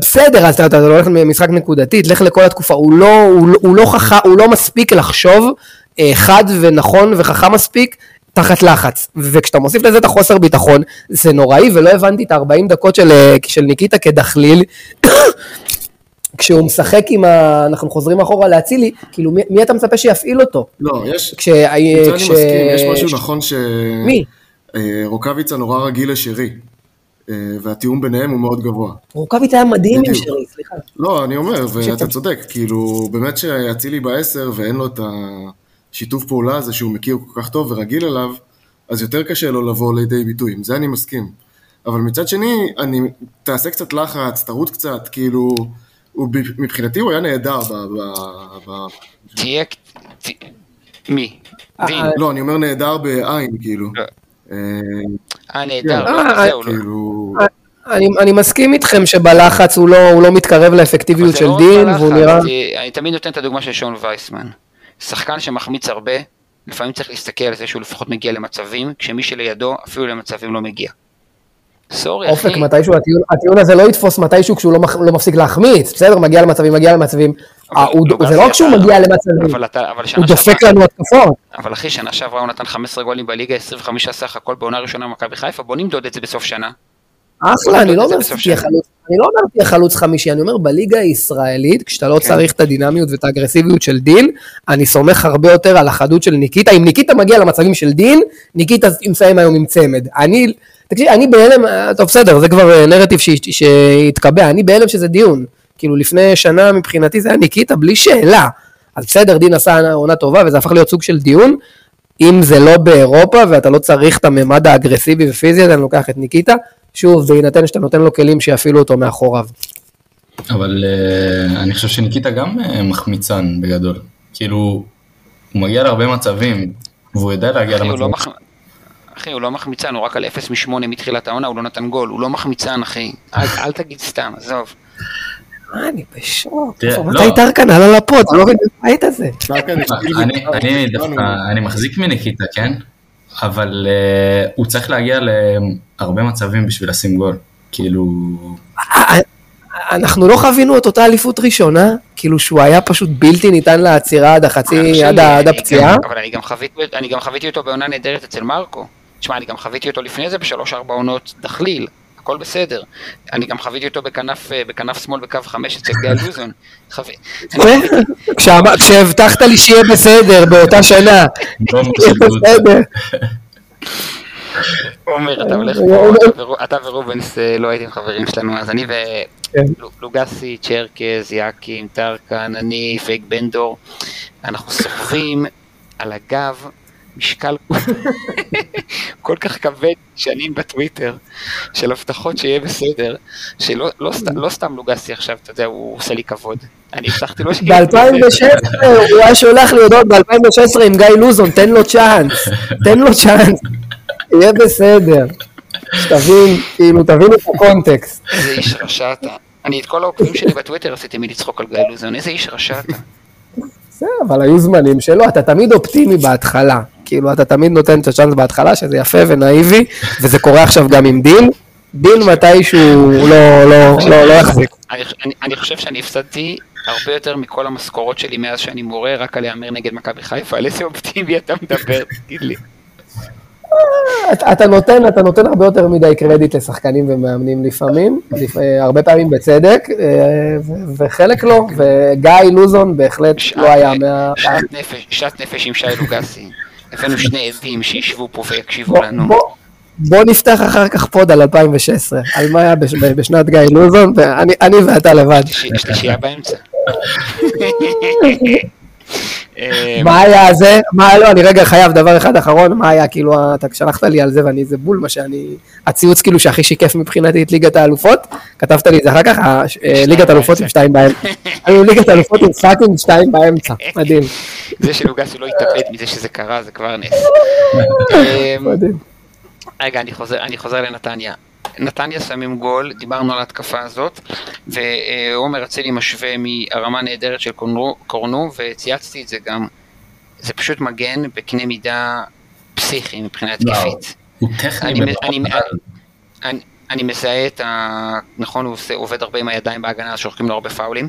בסדר, אז אתה, אתה הולך למשחק נקודתית, לך לכל התקופה, הוא לא, הוא, לא- הוא לא חכם, הוא לא מספיק לחשוב אה, חד ונכון וחכם מספיק תחת לחץ, וכשאתה מוסיף לזה את החוסר ביטחון, זה נוראי, ולא הבנתי את ה-40 דקות של, אה, של ניקיטה כדחליל, כשהוא משחק עם ה... אנחנו חוזרים אחורה להצילי, כאילו מי, מי אתה מצפה שיפעיל אותו? לא, יש... כש... אני כש... מסכים, יש משהו נכון ש... מי? אה, רוקאביצה נורא רגיל לשרי, אה, והתיאום ביניהם הוא מאוד גבוה. רוקאביץ היה מדהים עם. שרי, סליחה. לא, אני אומר, ואתה צודק, כאילו, באמת שאצילי בעשר ואין לו את השיתוף פעולה הזה שהוא מכיר כל כך טוב ורגיל אליו, אז יותר קשה לו לבוא לידי ביטוי, עם זה אני מסכים. אבל מצד שני, אני, תעשה קצת לחץ, תרוץ קצת, כאילו, הוא, מבחינתי הוא היה נהדר ב... ב, ב תהיה... ת- מי? דין. אה, לא, אני אומר נהדר בעין, כאילו. אה, נהדר, אה, לא, זהו, לא. כאילו, אני, אני מסכים איתכם שבלחץ הוא לא, הוא לא מתקרב לאפקטיביות של לא דין, והוא נראה... אני תמיד נותן את הדוגמה של שון וייסמן. שחקן שמחמיץ הרבה, לפעמים צריך להסתכל על זה שהוא לפחות מגיע למצבים, כשמי שלידו אפילו למצבים לא מגיע. סורי, אחי. אופק, מתישהו, הטיעון, הטיעון הזה לא יתפוס מתישהו כשהוא לא, לא מפסיק להחמיץ, בסדר, מגיע למצבים, מגיע למצבים. אה, לא זה לא רק שהוא אתה- מגיע למצבים, הוא דופק לנו התקפות. אבל אחי, שנה שעברה הוא נתן 15 גולים בליגה, 25 סך הכל בעונה ראשונה במכבי חיפה, בוא נמדוד את זה בסוף שנה. אחלה, אני לא אומר. חלוץ, אני לא אומר שתהיה חלוץ חמישי, אני אומר בליגה הישראלית, כשאתה לא כן. צריך את הדינמיות ואת האגרסיביות של דין, אני סומך הרבה יותר על החדות של ניקיטה. אם ניקיטה מגיע למצבים של דין, ניקיטה מסיים היום עם צמד. אני, תקשיב, אני בהלם, אה, טוב בסדר, זה כבר אה, נרטיב שהת- שהתקבע, אני בהלם שזה דיון. כאילו לפני שנה מבחינתי זה היה ניקיטה בלי שאלה. אז בסדר, דין עשה עונה טובה וזה הפך להיות סוג של דיון. אם זה לא באירופה ואתה לא צריך את הממד האגרסיבי ופיזי הזה, אני לוקח את ניקיטה. שוב, בהינתן שאתה נותן לו כלים שיפעילו אותו מאחוריו. אבל אה, אני חושב שניקיטה גם אה, מחמיצן בגדול. כאילו, הוא מגיע להרבה מצבים, והוא יודע להגיע לא למצבים. מח... אחי, הוא לא מחמיצן, הוא רק על 0 מ-8 מתחילת העונה, הוא לא נתן גול, הוא לא מחמיצן, אחי. אל, אל תגיד סתם, עזוב. מה, אני בשוק. לא. מתי טרקן עלה לפוד? לא מבין את הזה. טרקן התחיל אני. דווקא, אני מחזיק מניקיטה, כן? אבל uh, הוא צריך להגיע להרבה מצבים בשביל לשים גול. כאילו, אה, אנחנו לא חווינו את אותה אליפות ראשונה, כאילו שהוא היה פשוט בלתי ניתן לעצירה עד החצי, עד הפציעה. גם- אבל אני גם, חוויתי, אני גם חוויתי אותו בעונה נהדרת אצל מרקו. תשמע, אני גם חוויתי אותו לפני זה בשלוש ארבע עונות דחליל, הכל בסדר. אני גם חוויתי אותו בכנף, אה, בכנף שמאל בקו חמש אצל גיא לוזון. כשאמר- כשהבטחת לי שיהיה בסדר באותה שנה, לא. עומר, אתה הולך אה, פה, אה, אתה ורו- אתה ורובנס אה, לא הייתם חברים שלנו, אז אני כן. ולוגסי, צ'רקז, יאקים, טרקן, אני, פייק בן דור, אנחנו סוחבים על הגב משקל כל כך כבד שנים בטוויטר של הבטחות שיהיה בסדר, שלא לא סתם- לא סתם לוגסי עכשיו, אתה יודע, הוא עושה לי כבוד. אני הבטחתי לו שיהיה בסדר. ב-2016 הוא היה שולח לי הודעות ב-2016 עם גיא לוזון, תן לו צ'אנס, תן לו צ'אנס, יהיה בסדר. שתבין, כאילו, תבין את הקונטקסט. איזה איש רשע אתה. אני את כל העוקבים שלי בטוויטר עשיתי מלצחוק על גיא לוזון, איזה איש רשע אתה. בסדר, אבל היו זמנים שלא, אתה תמיד אופטימי בהתחלה. כאילו, אתה תמיד נותן את הצ'אנס בהתחלה, שזה יפה ונאיבי, וזה קורה עכשיו גם עם דין. דין מתישהו לא, לא, לא, לא יחזיק. אני, חושב שאני הפסדתי הרבה יותר מכל המשכורות שלי מאז שאני מורה, רק על להמר נגד מכבי חיפה, על איזה אופטימי אתה מדבר, תגיד לי. אתה, נותן, אתה נותן הרבה יותר מדי קרדיט לשחקנים ומאמנים לפעמים, לפ... אה, הרבה פעמים בצדק, אה, וחלק לא, וגיא לוזון בהחלט לא היה מה... שאט נפש עם שי לוגסי. הבאנו שני עדים שישבו פה ויקשיבו לנו. בוא, נפתח אחר כך פוד על 2016, על מה היה בש, בשנת גיא לוזון, ואני אני ואתה לבד. שלישי- שלישייה באמצע. אה, מה היה זה? מה לא, אני רגע חייב דבר אחד אחרון, מה היה כאילו, אתה שלחת לי על זה ואני, זה בול מה שאני, הציוץ כאילו שהכי שיקף מבחינתי את ליגת האלופות, כתבת לי את זה אחר כך, ה- אה, ליגת האלופות עם שתיים באמצע. היו ליגת האלופות עם fucking שתיים באמצע, מדהים, זה שלוגסי לא התאבד מזה שזה קרה, זה כבר נס. אה, מדהים. רגע, אני חוזר לנתניה. נתניה שמים גול, דיברנו על ההתקפה הזאת, ועומר אצילי משווה מהרמה הנהדרת של קורנו, קורנו, וצייצתי את זה גם. זה פשוט מגן בקנה מידה פסיכי מבחינה. התקפית. הוא טכני אני, אני. אני, אני מזהה את ה... נכון, הוא עושה, עובד הרבה עם הידיים בהגנה, אז שורקים לו הרבה פאולים,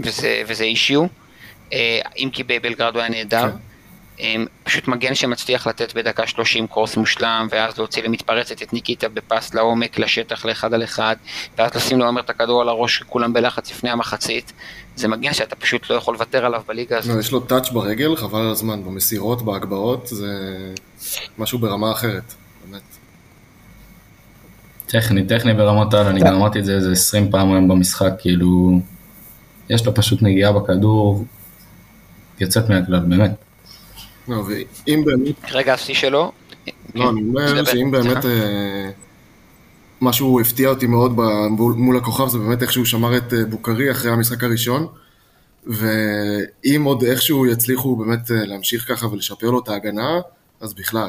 וזה, וזה אישיו. אה, אם כי בבלגרד הוא היה נהדר. אה, פשוט מגן שמצליח לתת בדקה 30 קורס מושלם, ואז להוציא למתפרצת את ניקיטה בפס לעומק, לשטח, לאחד על אחד, ואז לשים לעומר את הכדור על הראש, כולם בלחץ לפני המחצית. זה מגן שאתה פשוט לא יכול לוותר עליו בליגה הזאת. לא, יש לו טאץ' ברגל, חבל על הזמן, במסירות, בהגבהות, זה משהו ברמה אחרת, באמת. טכני, טכני ברמות על, אני גם אמרתי את זה איזה 20 פעם היום במשחק, כאילו, יש לו פשוט נגיעה בכדור, יוצאת מהכלל, באמת. לא, ואם באמת, רגע, השיא שלו. לא, אני אומר שאם באמת. אה, משהו הפתיע אותי מאוד מול הכוכב, זה באמת איך שהוא שמר את אה, בוקרי אחרי המשחק הראשון, ואם עוד איכשהו יצליחו באמת אה, להמשיך ככה ולשפר לו את ההגנה, אז בכלל.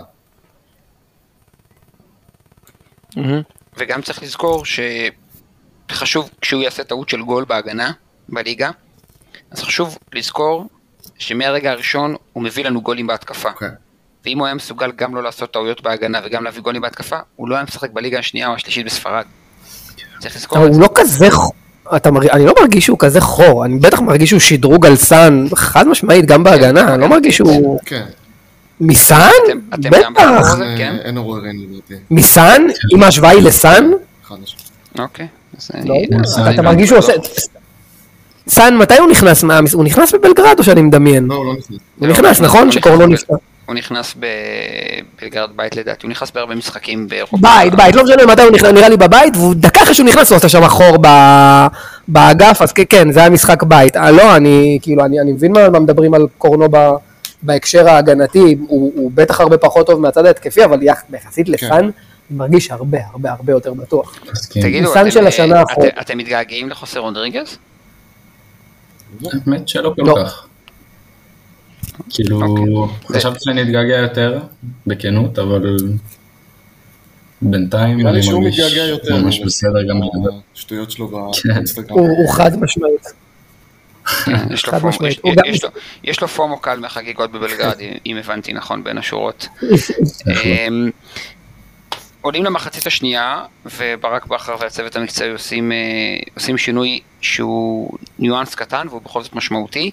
וגם צריך לזכור שחשוב כשהוא יעשה טעות של גול בהגנה, בליגה, אז חשוב לזכור שמהרגע הראשון הוא מביא לנו גולים בהתקפה. אוקיי. ואם הוא היה מסוגל גם לא לעשות טעויות בהגנה וגם להביא גולים בהתקפה, הוא לא היה משחק בליגה השנייה או השלישית בספרד. צריך לזכור את הוא זה. לא כזה, אתה מרגיש, אני לא מרגיש שהוא כזה חור, אני בטח מרגיש שהוא שדרוג על סאן, חד משמעית, גם בהגנה, אני לא מרגיש שהוא... כן, מסאן? בטח. כן. אין עוררין לדעתי. מסאן? אם ההשוואה היא לסאן? חד משמעית. אוקיי. לא אתה מרגיש שהוא בטוח. עושה... סאן, מתי הוא נכנס? מה- הוא נכנס בבלגרד או שאני מדמיין? לא, הוא לא נכנס. הוא לא, נכנס, נכון? שקורנו ב- נפצע. הוא נכנס בבלגרד בית לדעתי, הוא נכנס בהרבה משחקים באירופה. בית, בית, לא משנה מתי הוא נכנס, נראה לי בבית, והוא דקה אחרי שהוא נכנס הוא עשה שם חור ב- באגף, אז כן, כן, זה היה משחק בית. אה, לא, אני, כאילו, אני, אני מבין מה, מדברים על קורנו ב, בהקשר ההגנתי, הוא, הוא בטח הרבה פחות טוב מהצד ההתקפי, אבל יח, יחסית לסאן, אני מרגיש הרבה, הרבה, הרבה יותר בטוח. תגידו, אה, השנה אתם- מתגעגעים לחוסר רודריגז? האמת שלא כל לא. כך. כאילו, אוקיי. חשבתי שאני אתגעגע יותר, בכנות, אבל בינתיים אני מרגיש. ממש בסדר גם לדבר. השטויות שלו כן. באינסטגרם. הוא, חד משמעית. פומו- משמעית. יש- לו- יש לו פומו קל מהחגיגות בבלגרד, אם הבנתי נכון בין השורות. עולים למחצית השנייה, וברק בכר והצוות המקצועי עושים, אה, עושים שינוי שהוא ניואנס קטן והוא בכל זאת משמעותי,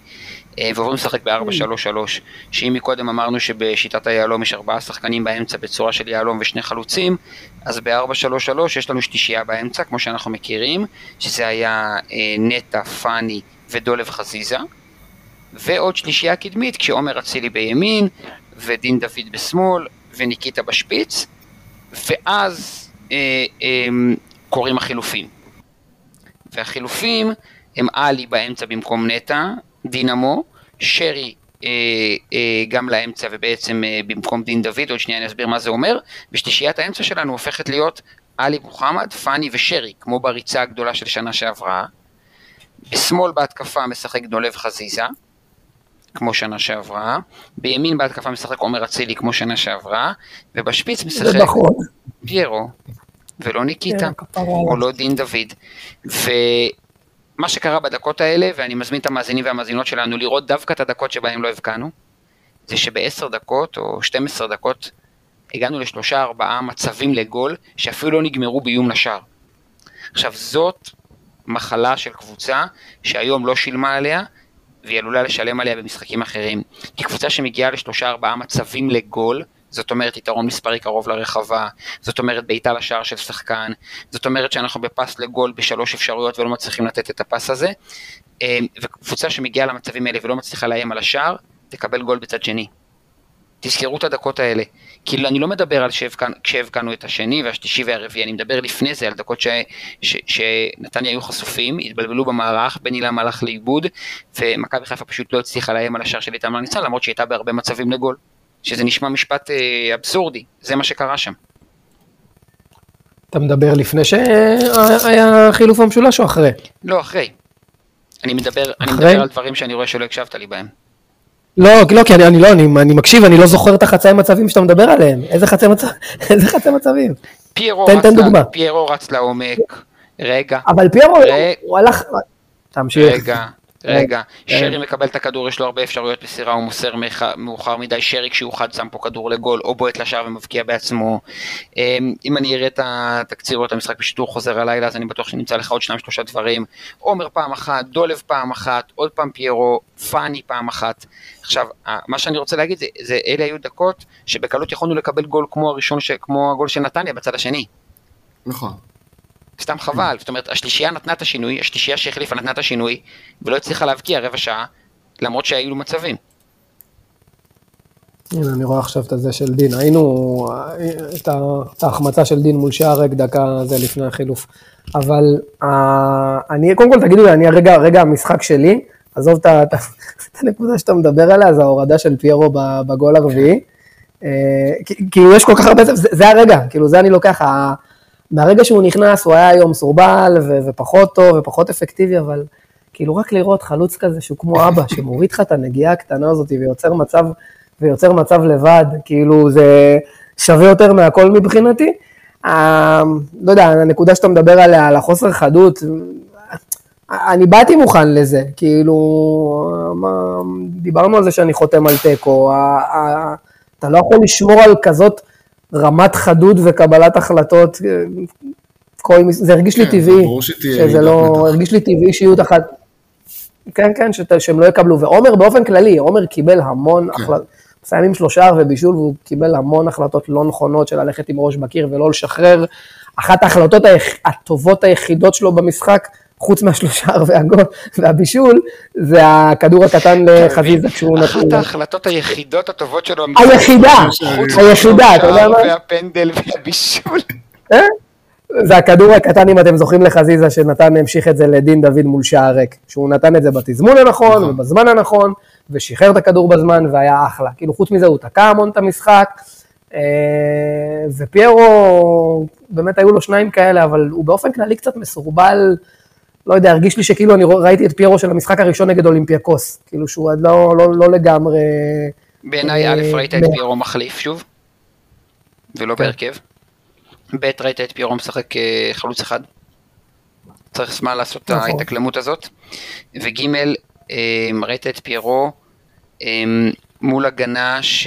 אה, ועוברים לשחק ב-4-3-3, שאם מקודם אמרנו שבשיטת היהלום יש ארבעה שחקנים באמצע בצורה של יהלום ושני חלוצים, אז ב-4-3-3 יש לנו שלישייה באמצע, כמו שאנחנו מכירים, שזה היה אה, נטע, פאני ודולב חזיזה. ועוד שלישייה קדמית כשעומר אצילי בימין ודין דוד בשמאל וניקיטה בשפיץ ואז אה, אה, קורים החילופים. והחילופים הם עלי באמצע במקום נטע, דינמו, שרי אה, אה, גם לאמצע ובעצם אה, במקום דין דוד, עוד שנייה אני אסביר מה זה אומר, ושלישיית האמצע שלנו הופכת להיות עלי מוחמד, פאני ושרי, כמו בריצה הגדולה של שנה שעברה. בשמאל בהתקפה משחק דולב חזיזה, כמו שנה שעברה, בימין בהתקפה משחק עומר אצילי כמו שנה שעברה, ובשפיץ משחק נכון. פיירו, ולא ניקיטה, כן, או. לא דין דוד. ומה שקרה בדקות האלה, ואני מזמין את המאזינים והמאזינות שלנו לראות דווקא את הדקות שבהם לא הבקענו, זה שבעשר דקות או 12 דקות הגענו לשלושה ארבעה מצבים לגול שאפילו לא נגמרו באיום לשער. עכשיו זאת מחלה של קבוצה שהיום לא שילמה עליה והיא עלולה לשלם עליה במשחקים אחרים. כי קבוצה שמגיעה לשלושה ארבעה מצבים לגול, זאת אומרת יתרון מספרי קרוב לרחבה, זאת אומרת בעיטה לשער של שחקן, זאת אומרת שאנחנו בפס לגול בשלוש אפשרויות ולא מצליחים לתת את הפס הזה, אה, וקבוצה שמגיעה למצבים האלה ולא מצליחה לאיים על השער, תקבל גול בצד שני. תזכרו את הדקות האלה. כאילו אני לא מדבר על שהבקענו- כשהבקענו את השני והשלישי והרביעי, אני מדבר לפני זה על דקות ש, ש, שנתניה היו חשופים, התבלבלו במערך, בן עילם הלך לאיבוד, ומכבי חיפה פשוט לא הצליחה לאיים על השער של איתמר ניצן, למרות שהיא הייתה בהרבה מצבים לגול. שזה נשמע משפט אה, אבסורדי, זה מה שקרה שם. אתה מדבר לפני שהיה חילוף המשולש או אחרי? לא, אחרי. אני מדבר, אני אחרי? מדבר על דברים שאני רואה שלא הקשבת לי בהם. לא, לא, כי אני, אני לא, אני, אני מקשיב, אני לא זוכר את החצאי מצבים שאתה מדבר עליהם. איזה חצאי מצב, איזה חצאי מצבים? פיירו תן- רץ, תן דוגמה. פיירו רץ לעומק, רגע, אבל פיירו, רגע. הוא הלך... תמשיך. רגע, רגע, כן. שרי מקבל את הכדור, יש לו הרבה אפשרויות מסירה, הוא מוסר מאוחר מדי, שרי כשהוא חד שם פה כדור לגול, או בועט לשער ומבקיע בעצמו. אמ, אם אני אראה את התקציר או את המשחק בשידור חוזר הלילה, אז אני בטוח שנמצא לך עוד שניים שלושה דברים. עומר פעם אחת, דולב פעם אחת, עוד פעם פיירו, פאני פעם אחת. עכשיו, מה שאני רוצה להגיד זה, זה אלה היו דקות שבקלות יכולנו לקבל גול כמו הראשון, ש- כמו הגול של נתניה בצד השני. נכון. סתם חבל, זאת אומרת, השלישייה נתנה את השינוי, השלישייה שהחליפה נתנה את השינוי, ולא הצליחה להבקיע רבע שעה, למרות שהיו מצבים. הנה, אני רואה עכשיו את הזה של דין. היינו, את ההחמצה של דין מול שער ריק דקה זה לפני החילוף. אבל אה, אני, קודם כל תגידו לי, אני הרגע, רגע המשחק שלי, עזוב את הנקודה שאתה מדבר עליה, זה ההורדה של פיירו בגול הרביעי. אה, כאילו יש כל כך הרבה, זה, הרגע, כאילו זה אני לוקח, מהרגע שהוא נכנס הוא היה היום מסורבל ו- ופחות טוב ופחות אפקטיבי, אבל כאילו רק לראות חלוץ כזה שהוא כמו אבא, שמוריד לך את הנגיעה הקטנה הזאת ויוצר מצב, ויוצר מצב לבד, כאילו זה שווה יותר מהכל מבחינתי. אה, לא יודע, הנקודה שאתה מדבר עליה, על החוסר חדות, אני באתי מוכן לזה, כאילו, מה, דיברנו על זה שאני חותם על תיקו, אתה לא יכול לשמור על כזאת רמת חדות וקבלת החלטות, כל, זה הרגיש לי כן, טבעי, ברור שתהיה שזה לא, מתח. הרגיש לי טבעי שיהיו אחת, כן, כן, שת, שהם לא יקבלו, ועומר באופן כללי, עומר קיבל המון כן. החלטות, מסיימים שלושה ובישול, והוא קיבל המון החלטות לא נכונות של ללכת עם ראש בקיר ולא לשחרר. אחת ההחלטות היח- הטובות היחידות שלו במשחק, חוץ מהשלושה והגול והבישול, זה הכדור הקטן לחזיזה כשהוא אחת נתן. ההחלטות היחידות הטובות שלו. היחידה, היחידה, אתה יודע מה? והפנדל והבישול. אה? זה הכדור הקטן, אם אתם זוכרים לחזיזה, שנתן, המשיך את זה לדין דוד מול שער ריק. שהוא נתן את זה בתזמון הנכון, נכון. ובזמן הנכון, ושחרר את הכדור בזמן, והיה אחלה. כאילו, חוץ מזה, הוא תקע המון את המשחק, אה, ופיירו, באמת היו לו שניים כאלה, אבל הוא באופן כללי קצת מסורבל, לא יודע, הרגיש לי שכאילו אני ראיתי את פיירו של המשחק הראשון נגד אולימפיאקוס. כאילו, שהוא עד לא, לא, לא לגמרי... בעיניי, אה, א', ראית את. פיירו מחליף שוב, ולא כן. בהרכב. ב', ראית את פיירו משחק אה, חלוץ אחד. צריך זמן לעשות את נכון. ההתאקלמות הזאת. וג', אה, ראית את פיירו אה, מול הגנה ש...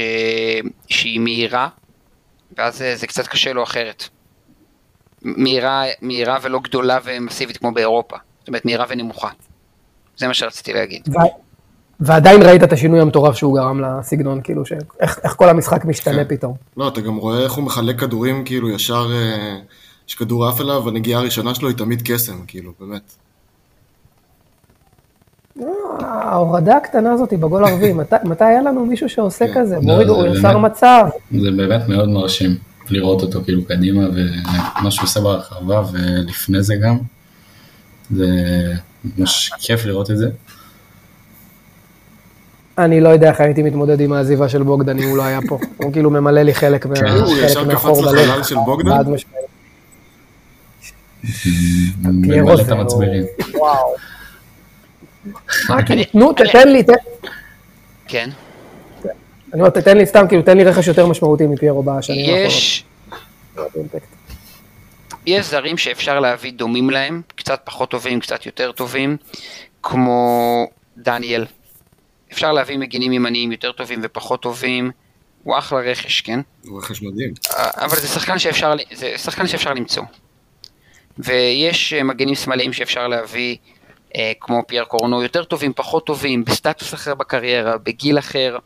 שהיא מהירה, ואז אה, זה קצת קשה לו אחרת. מהירה, מהירה ולא גדולה ומסיבית כמו באירופה. זאת אומרת, מהירה ונמוכה. זה מה שרציתי להגיד. ו... ועדיין ראית את השינוי המטורף שהוא גרם לסגנון, כאילו, שאיך איך כל המשחק משתנה כן. פתאום. לא, אתה גם רואה איך הוא מחלק כדורים, כאילו, ישר, אה, יש כדור עף אליו, הנגיעה הראשונה שלו היא תמיד קסם, כאילו, באמת. ההורדה הקטנה הזאת בגול הרביעי, מתי, מתי היה לנו מישהו שעושה כן. כזה? לא, מוריד, זה הוא. יצר מצב. זה באמת מאוד מרשים לראות אותו כאילו קדימה ומה שהוא עושה ברחבה ולפני זה גם. זה ממש כיף לראות את זה. אני לא יודע איך הייתי מתמודד עם העזיבה של בוגדן אם הוא לא היה פה. הוא כאילו ממלא לי חלק, מה, כן. הוא חלק ישר קפץ בלב. לחלל של בוגדן? ממלא את זה המצברים. וואו. נו, תתן לי, תן- כן. אני אומר, תתן לי סתם, כאילו, תן לי רכש יותר משמעותי מפיירו בשנים האחרונות. יש, יש זרים שאפשר להביא דומים להם, קצת פחות טובים, קצת יותר טובים, כמו דניאל. אפשר להביא מגינים ימניים יותר טובים ופחות טובים, הוא אחלה רכש, כן? הוא רכש מדהים. אבל זה שחקן שאפשר, זה שחקן שאפשר למצוא. ויש אה, מגנים שמאליים שאפשר להביא, אה, כמו פייר קורנו, יותר טובים, פחות טובים, בסטטוס אחר בקריירה, בגיל אחר.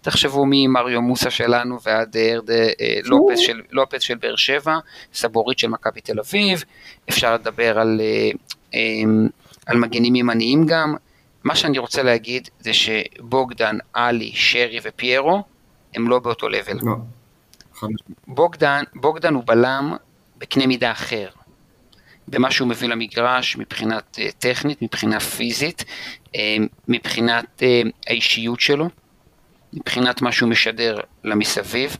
תחשבו ממריו מוסה שלנו ועד אה, ארד אה, לופס של, לופס של באר שבע, סבורית של מכבי תל אביב, אפשר לדבר על, אה, אה, על מגנים ימניים גם. מה שאני רוצה להגיד זה שבוגדן, עלי, שרי ופיירו הם לא באותו לבל. לא. בוגדן, בוגדן הוא בלם בקנה מידה אחר. במה שהוא מביא למגרש מבחינת uh, טכנית, מבחינה פיזית, uh, מבחינת uh, האישיות שלו, מבחינת מה שהוא משדר למסביב.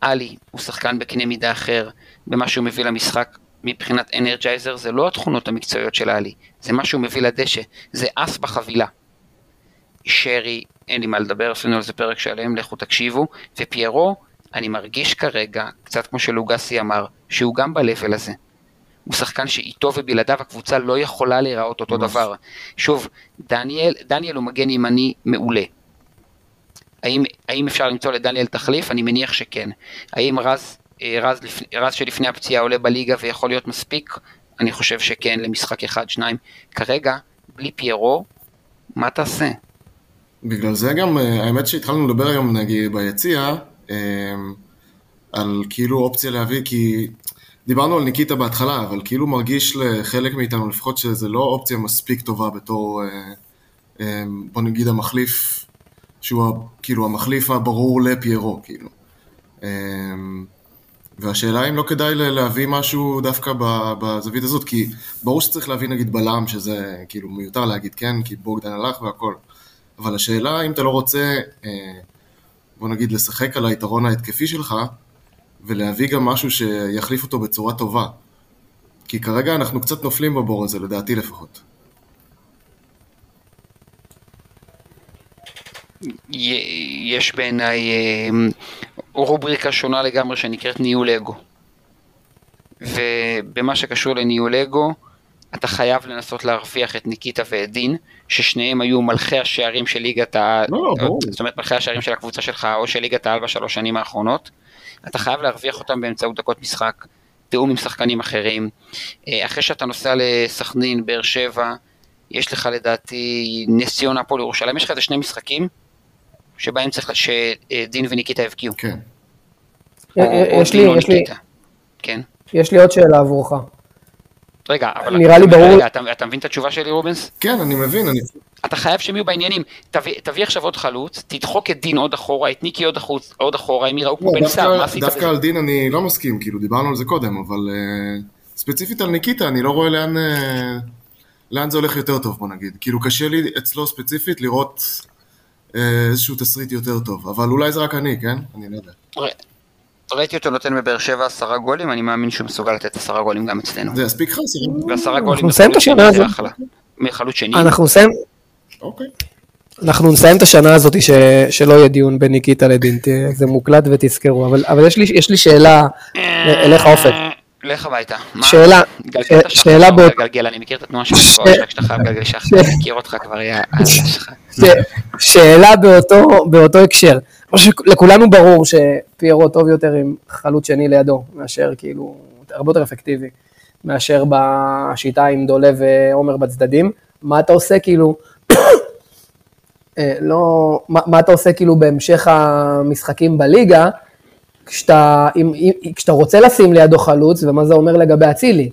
עלי הוא שחקן בקנה מידה אחר במה שהוא מביא למשחק מבחינת אנרג'ייזר, זה לא התכונות המקצועיות של עלי, זה מה שהוא מביא לדשא, זה אס בחבילה. שרי, אין לי מה לדבר, עשינו על זה פרק שלם, לכו תקשיבו, ופיירו, אני מרגיש כרגע, קצת כמו שלוגסי אמר, שהוא גם ב-level הזה. הוא שחקן שאיתו ובלעדיו הקבוצה לא יכולה להיראות אותו. דבר. שוב, דניאל, דניאל הוא מגן ימני מעולה. האם, האם אפשר למצוא לדניאל תחליף? אני מניח שכן. האם רז, אה, רז, רז שלפני הפציעה עולה בליגה ויכול להיות מספיק? אני חושב שכן, למשחק אחד, שניים. כרגע, בלי פיירו, מה תעשה? בגלל זה גם, אה, האמת שהתחלנו לדבר היום נגיד ביציע, אה, על כאילו אופציה להביא, כי דיברנו על ניקיטה בהתחלה, אבל כאילו מרגיש לחלק מאיתנו לפחות שזה לא אופציה מספיק טובה בתור, אה, אה, בוא נגיד המחליף, שהוא כאילו המחליף הברור לפיירו, כאילו. אה, והשאלה אם לא כדאי להביא משהו דווקא בזווית הזאת, כי ברור שצריך להביא נגיד בלם, שזה כאילו מיותר להגיד כן, כי בוגדן הלך והכל. אבל השאלה אם אתה לא רוצה, בוא נגיד, לשחק על היתרון ההתקפי שלך, ולהביא גם משהו שיחליף אותו בצורה טובה. כי כרגע אנחנו קצת נופלים בבור הזה, לדעתי לפחות. יש בעיניי אה, רובריקה שונה לגמרי שנקראת ניהול אגו. ובמה שקשור לניהול אגו, אתה חייב לנסות להרוויח את ניקיטה ואת דין, ששניהם היו מלכי השערים של ליגת העל, לא, ברור. זאת אומרת מלכי השערים של הקבוצה שלך או של ליגת העל בשלוש שנים האחרונות. אתה חייב להרוויח אותם באמצעות דקות משחק, תיאום עם שחקנים אחרים. אה, אחרי שאתה נוסע לסכנין, באר שבע, יש לך לדעתי נס ציונה פה לירושלים, יש לך איזה שני משחקים שבהם צריך שדין וניקיטה יבקיעו. כן. או- או יש לי, יש לי. כן. יש לי עוד שאלה עבורך. רגע, אבל נראה לי ברור- רגע, אתה, אתה מבין את התשובה שלי רובנס? כן, אני מבין, אני... אתה חייב שהם יהיו בעניינים. תביא, תביא עכשיו עוד חלוץ, תדחוק את דין עוד אחורה, את ניקי עוד, החוץ, עוד אחורה, הם יראו כמו לא, בן סער, מה דווקא, עשית דווקא? על דין אני לא מסכים, כאילו דיברנו על זה קודם, אבל uh, ספציפית על ניקיטה אני לא רואה לאן, uh, לאן זה הולך יותר טוב בוא נגיד. כאילו קשה לי אצלו ספציפית לראות uh, איזשהו תסריט יותר טוב, אבל אולי זה רק אני, כן? אני לא יודע. ראיתי אותו נותן בבאר שבע עשרה גולים, אני מאמין שהוא מסוגל לתת עשרה גולים גם אצלנו. זה יספיק לך? עשרה? ועשרה גולים נסיים את השנה שני זה הזאת. אחלה. מחלוץ שני, אנחנו נסיים, אוקיי. אנחנו נסיים את השנה הזאת ש, שלא יהיה דיון בין ניקיטה לדין, זה מוקלט ותזכרו, אבל, אבל יש, לי, יש לי שאלה אליך אופק. אה, לך הביתה. שאלה, גלגל השחר שאלה שאתה באות- מגלגל, אני מכיר את התנועה של האצבעות שלך כשאתה חייב לגלגל שחר, אני מכיר אותך כבר, יא אללה שלך. שאלה באותו, באותו הקשר. שלכולנו ברור שפיירו טוב יותר עם חלוץ שני לידו, מאשר כאילו, הרבה יותר אפקטיבי, מאשר בשיטה עם דולה ועומר בצדדים. מה אתה עושה כאילו, אה, לא, מה, מה אתה עושה כאילו בהמשך המשחקים בליגה, כשאתה, אם, אם, כשאתה רוצה לשים לידו חלוץ, ומה זה אומר לגבי אצילי?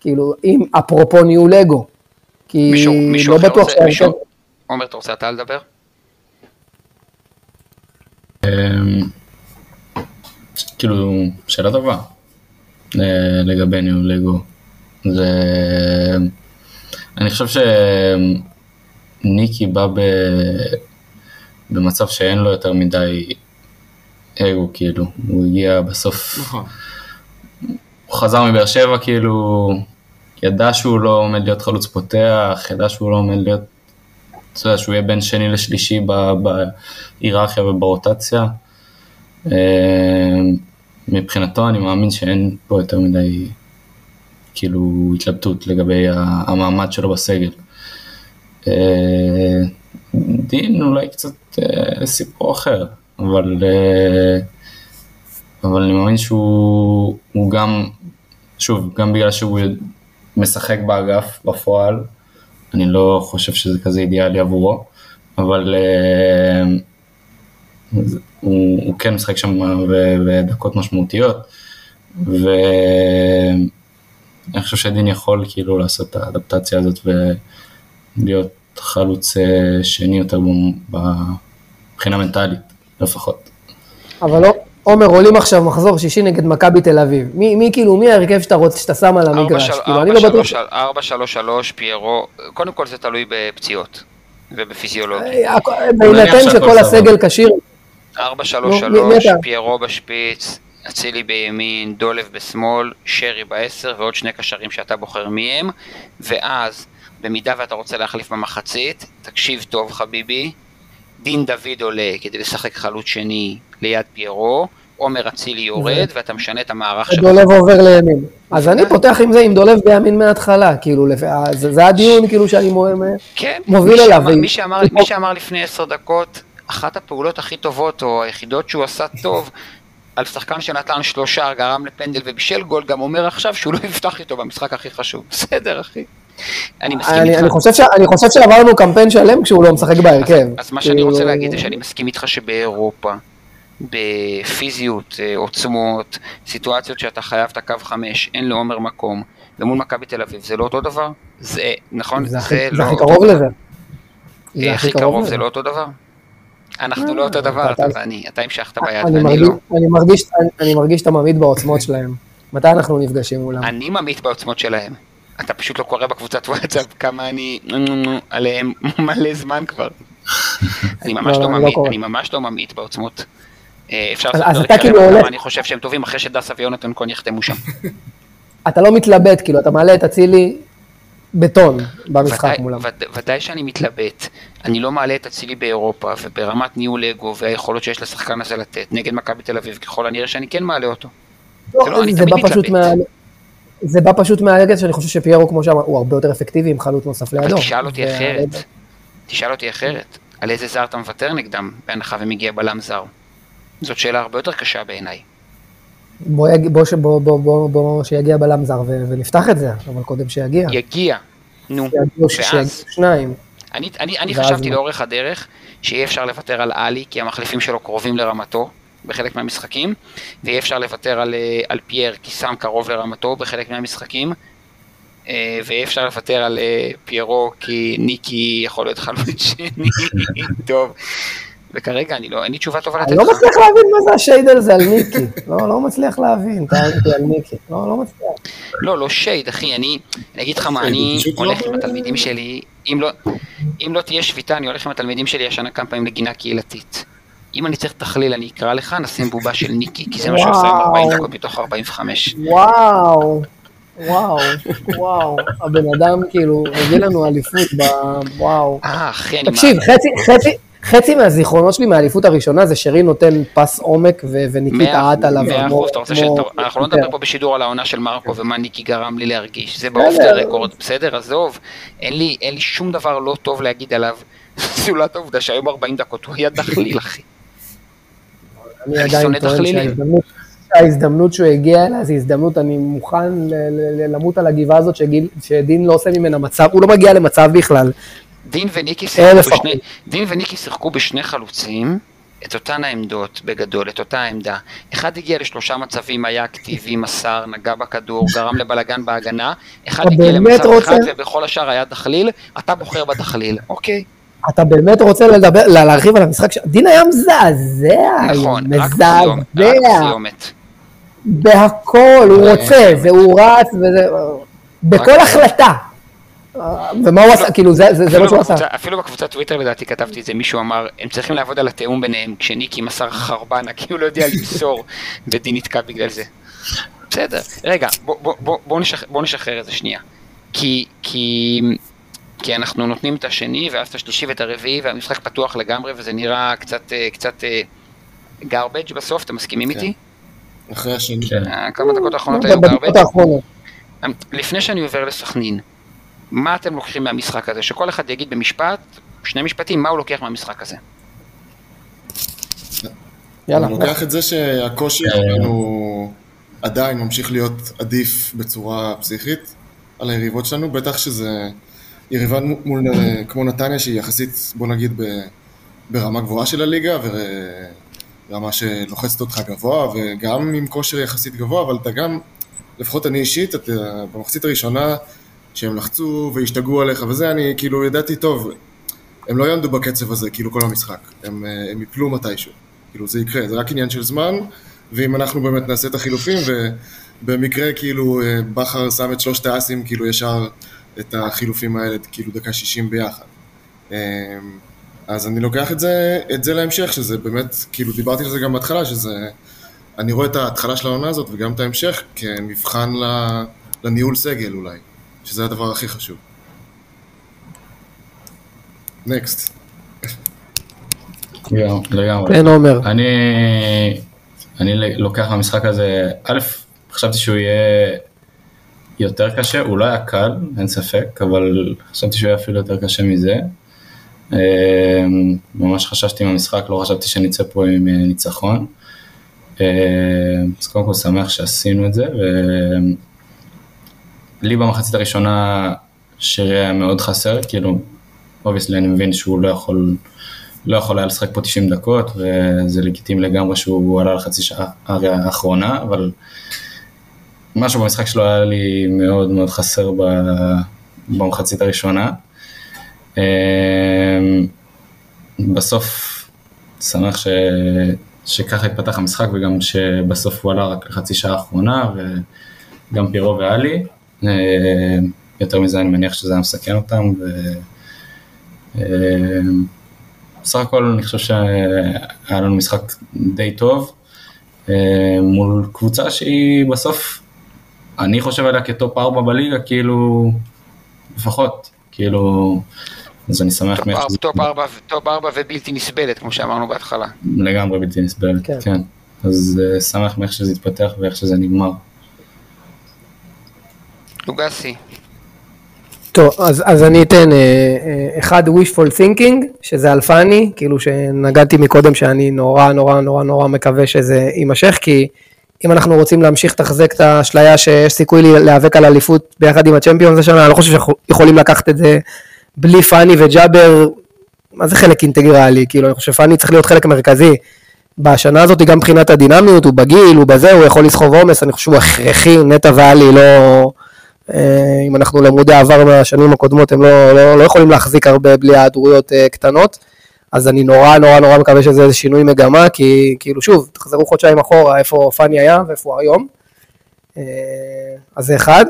כאילו, אם אפרופו ניהול אגו. כי מישהו מישהו לא בטוח מישהו, עומר אתה רוצה אתה לדבר? אמ, כאילו, שאלה טובה אה, לגבי ניהול לגו. זה... אני חושב שניקי בא ב... במצב שאין לו יותר מדי אגו, כאילו. הוא הגיע בסוף, נכון. הוא חזר מבאר שבע, כאילו, ידע שהוא לא עומד להיות חלוץ פותח, ידע שהוא לא עומד להיות, אתה יודע, שהוא יהיה בין שני לשלישי בהיררכיה וברוטציה. אה, מבחינתו אני מאמין שאין פה יותר מדי כאילו התלבטות לגבי המעמד שלו בסגל. אה, דין אולי קצת אה, סיפור אחר, אבל, אבל אני מאמין שהוא הוא גם, שוב, גם בגלל שהוא משחק באגף בפועל, אני לא חושב שזה כזה אידיאלי עבורו, אבל אה, אז הוא, הוא כן משחק שם בדקות משמעותיות, ואני חושב שדין יכול כאילו לעשות את האדפטציה הזאת ולהיות חלוץ אה, שני יותר מבחינה מנטלית לפחות. אבל לא, עומר עולים עכשיו מחזור שישי נגד מכבי תל אביב. מי, מי כאילו, מי ההרכב שאתה רוצה, שאתה שם על המגרש? כאילו, אני לא בטוח... ש- 4-3-3, פיירו, קודם כל זה תלוי בפציעות ובפיזיולוגיה. אה, בהינתן שכל. הסגל כשיר, 4-3-3, מי- מי אתה? פיירו בשפיץ, אצילי בימין, דולב בשמאל, שרי בעשר ועוד שני קשרים שאתה בוחר מי הם, ואז במידה ואתה רוצה להחליף במחצית, תקשיב טוב חביבי, דין דוד עולה כדי לשחק חלוץ שני ליד פיירו, עומר אצילי יורד ואתה משנה את המערך שלך. דולב עובר לימין. אז אני פותח עם זה עם דולב בימין מההתחלה, כאילו, אה, זה הדיון כאילו שאני כן, מוביל אליו, מי שאמר לפני עשר דקות, אחת הפעולות הכי טובות, או היחידות שהוא עשה טוב, על שחקן שנתן שלושה, גרם לפנדל ובישל גול, גם אומר עכשיו שהוא לא יפתח איתו במשחק הכי חשוב. בסדר, אחי. אני מסכים אני, איתך. אני, חושב ש, אני חושב שעברנו קמפיין שלם כשהוא לא משחק בהרכב. אז מה שאני כאילו, רוצה להגיד זה שאני מסכים איתך שבאירופה, בפיזיות, אה, עוצמות, סיטואציות שאתה חייב את הקו חמש, אין לעומר מקום, ומול מכבי תל אביב זה לא אותו דבר? זה, נכון? זה הכי- זה לא הכי אותו קרוב. לזה. אה, זה הכי קרוב זה לא אותו דבר? אנחנו לא אותו דבר, אתה ואני, אתה המשכת ביד אני ואני לא. אני, מרגיש, אני, אני מרגיש שאתה ממעיט בעוצמות שלהם. מתי אנחנו נפגשים מולם? אני ממעיט בעוצמות שלהם. אתה פשוט לא קורא בקבוצת וואטסאפ כמה אני עליהם מלא זמן כבר. אני ממש לא, לא אני לא ממעיט, קורא. אני ממש לא ממעיט בעוצמות. אה, אפשר לעשות פרק אתה שלם כאילו אני חושב שהם טובים אחרי שדסה ויונתן כהן יחתמו שם. אתה לא מתלבט, כאילו, אתה מעלה את אצילי בטון במשחק ודאי- מולם. וד- ודאי שאני מתלבט. אני לא מעלה את אצילי באירופה, וברמת ניהול אגו והיכולות שיש לשחקן הזה לתת נגד מכבי תל אביב, ככל הנראה שאני כן מעלה אותו. לא, זה לא, אני זה תמיד בא פשוט. מה... זה בא פשוט מהרגע שאני חושב שפיירו, כמו שאמר, הוא הרבה יותר אפקטיבי עם חלוץ נוסף לידו. תשאל אותי אחרת, תשאל אותי אחרת, על איזה זר אתה מוותר נגדם, בהנחה ומגיע בלם זר? זאת שאלה הרבה יותר קשה בעיניי. בוא. בוא. בוא, בוא, בוא, בוא שיגיע בלם זר ו... ונפתח את זה, אבל קודם שיגיע. יגיע, נו, שיגיעו, ואז, שניים. אני, אני, אני חשבתי? לאורך הדרך שיהיה אפשר לוותר על עלי, כי המחליפים שלו קרובים לרמתו בחלק מהמשחקים, ויהיה אפשר לוותר על, אה, על פייר, כי סם קרוב לרמתו בחלק מהמשחקים, אה, ויהיה אפשר לוותר על אה, פיירו, כי ניקי יכול להיות חלוץ שני, טוב. וכרגע אני לא, אין לי תשובה טובה לתת אני לא לך. מצליח להבין מה זה השייד הזה על ניקי. לא, לא מצליח להבין, טענתי על ניקי. לא, לא מצליח. לא, לא שייד, אחי, אני, אני אגיד לך מה, אני לא הולך עם. התלמידים שלי, אם לא, אם לא תהיה שביתה, אני הולך עם התלמידים שלי השנה כמה פעמים לגינה קהילתית. אם אני צריך תכליל, אני אקרא לך, נשים בובה של ניקי, כי זה מה שעושה עם 40 וואו. דקות מתוך 45. וואו, וואו, וואו. הבן אדם כאילו הביא לנו אליפות ב... וואו. אה, אחי, אני... תקשיב, חצי, חצי, חצי מהזיכרונות שלי מהאליפות הראשונה זה שרי נותן פס עומק ו- וניקיטה מאה עט עליו. מאה אחוז, אתה רוצה ש... אנחנו לא יותר. נדבר פה בשידור על העונה של מרקו ומה ניקי גרם לי להרגיש, זה באוף. דה רקורד, בסדר, עזוב, אין לי שום דבר לא טוב להגיד עליו, זולת העובדה שהיום 40 דקות הוא היה דחליל, אחי. אני עדיין טוען. שההזדמנות, ההזדמנות שהוא הגיע אליה זו הזדמנות, אני מוכן ל- ל- ל- למות על הגבעה הזאת שגיל- שדין לא עושה ממנה מצב, הוא לא מגיע למצב בכלל. דין וניקי שיחקו. בשני, דין וניקי שיחקו בשני חלוצים, את אותן העמדות בגדול, את אותה העמדה. אחד הגיע לשלושה מצבים, היה אקטיבי, מסר, נגע בכדור, גרם לבלגן בהגנה, אחד הגיע למצב אחד רוצה? ובכל השאר היה דחליל, אתה בוחר בדחליל, אוקיי? אתה באמת רוצה לדבר, לה- להרחיב על המשחק ש... דין היה מזעזע נכון, מזעזע, בסיומת. בהכל, הוא אה, רוצה, והוא רץ, וזה, בכל החלטה. ומה הוא עשה, כאילו זה מה שהוא עשה. אפילו בקבוצת טוויטר לדעתי כתבתי את זה, מישהו אמר, הם צריכים לעבוד על התיאום ביניהם, כשניקי מסר חרבנה, כי הוא לא יודע למסור, ודין נתקע בגלל זה. בסדר, רגע, בוא- בוא- בוא- בוא נשח- בוא נשחרר את זה שנייה. כי, כי, אנחנו נותנים את השני, ואז את השלישי ואת הרביעי, והמשחק פתוח לגמרי, וזה נראה קצת, אה, קצת גרבג' בסוף, אתם מסכימים כן. איתי? אחרי השני. כן. אה, כמה דקות האחרונות היו גרבג'? האחרונות. לפני שאני עובר לסכנין, מה אתם לוקחים מהמשחק הזה? שכל אחד יגיד במשפט, שני משפטים, מה הוא לוקח מהמשחק הזה? יאללה. אני לוקח את זה שהקושי שלנו עדיין ממשיך להיות עדיף בצורה פסיכית על היריבות שלנו, בטח שזה יריבה מול אה, כמו נתניה שהיא יחסית, בוא נגיד, ב- ברמה גבוהה של הליגה ורמה שלוחצת אותך גבוה וגם עם כושר יחסית גבוה, אבל אתה גם, לפחות אני אישית, אתה, במחצית הראשונה שהם לחצו והשתגעו עליך וזה, אני כאילו ידעתי טוב, הם לא יעמדו בקצב הזה, כאילו כל המשחק, הם, אה, הם יפלו מתישהו. כאילו זה יקרה, זה רק עניין של זמן, ואם אנחנו באמת נעשה את החילופים, ובמקרה כאילו אה, בכר שם את שלושת האסים, כאילו ישר את החילופים האלה, כאילו דקה 60 ביחד. אה, אז אני לוקח את זה, את זה להמשך, שזה באמת, כאילו דיברתי על זה גם בהתחלה, שזה, אני רואה את ההתחלה של העונה הזאת וגם את ההמשך כמבחן ל- לניהול סגל אולי, שזה הדבר הכי חשוב. נקסט. לגמרי, לגמרי. כן, עומר. אני, אני לוקח מהמשחק הזה, א', חשבתי שהוא יהיה יותר קשה, הוא לא היה קל, אין ספק, אבל חשבתי שהוא יהיה אפילו יותר קשה מזה. אה, ממש חששתי מהמשחק, לא חשבתי שנצא פה עם אה, ניצחון. אה, אז קודם כל שמח שעשינו את זה, ולי במחצית הראשונה שרי היה מאוד חסר, כאילו, obviously אני מבין שהוא לא יכול, לא יכול היה לשחק פה 90 דקות, וזה לגיטימי לגמרי שהוא עלה לחצי שעה האחרונה, אבל משהו במשחק שלו היה לי מאוד מאוד חסר ב- במחצית הראשונה. אה, בסוף שמח ש... שככה התפתח המשחק וגם שבסוף הוא עלה רק לחצי שעה האחרונה וגם פירו ואלי. אה, יותר מזה אני מניח שזה היה מסכן אותם. ו... בסך הכל אני חושב שהיה לנו משחק די טוב מול קבוצה שהיא בסוף, אני חושב עליה כטופ 4 בליגה, כאילו, לפחות, כאילו, אז אני שמח מאיך שזה טופ ארבע, top ארבע ובלתי נסבלת, כמו שאמרנו בהתחלה. לגמרי בלתי נסבל, כן. כן. אז אה, שמח מאיך שזה התפתח ואיך שזה נגמר. לוגסי. טוב, אז, אז אני אתן אה, אה, אחד wishful thinking, שזה על פאני, כאילו שנגעתי מקודם שאני נורא נורא נורא נורא מקווה שזה יימשך, כי אם אנחנו רוצים להמשיך לתחזק את האשליה שיש סיכוי להיאבק על אליפות ביחד עם ה Champions השנה, אני לא חושב שאנחנו יכולים לקחת את זה בלי פאני וג'אבר, מה זה חלק אינטגרלי, כאילו אני חושב שפאני צריך להיות חלק מרכזי. בשנה הזאת גם מבחינת הדינמיות, הוא בגיל, הוא בזה, הוא יכול לסחוב עומס, אני חושב שהוא הכרחי, נטע ואלי לא... אה, אם אנחנו למודי עבר מהשנים הקודמות, הם לא, לא, לא יכולים להחזיק הרבה בלי היעדרויות אה, קטנות. אז אני נורא נורא נורא מקווה שזה איזה שינוי מגמה, כי כאילו שוב, תחזרו חודשיים אחורה, איפה פאני היה ואיפה הוא היום. אה, אז זה אחד.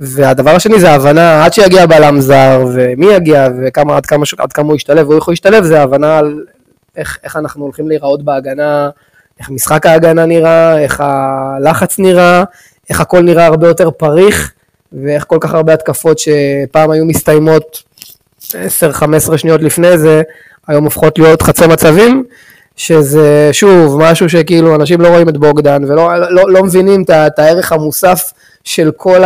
והדבר השני זה ההבנה, עד שיגיע בלם זר, ומי יגיע, וכמה, עד כמה, עד כמה הוא ישתלב, והוא יכול להשתלב, זה ההבנה על איך, איך אנחנו הולכים להיראות בהגנה, איך משחק ההגנה נראה, איך הלחץ נראה, איך הכל נראה הרבה יותר פריך, ואיך כל כך הרבה התקפות שפעם היו מסתיימות 10-15 שניות לפני זה, היום הופכות להיות חצי מצבים, שזה שוב משהו שכאילו אנשים לא רואים את בוגדן ולא לא, לא מבינים את, הערך המוסף של כל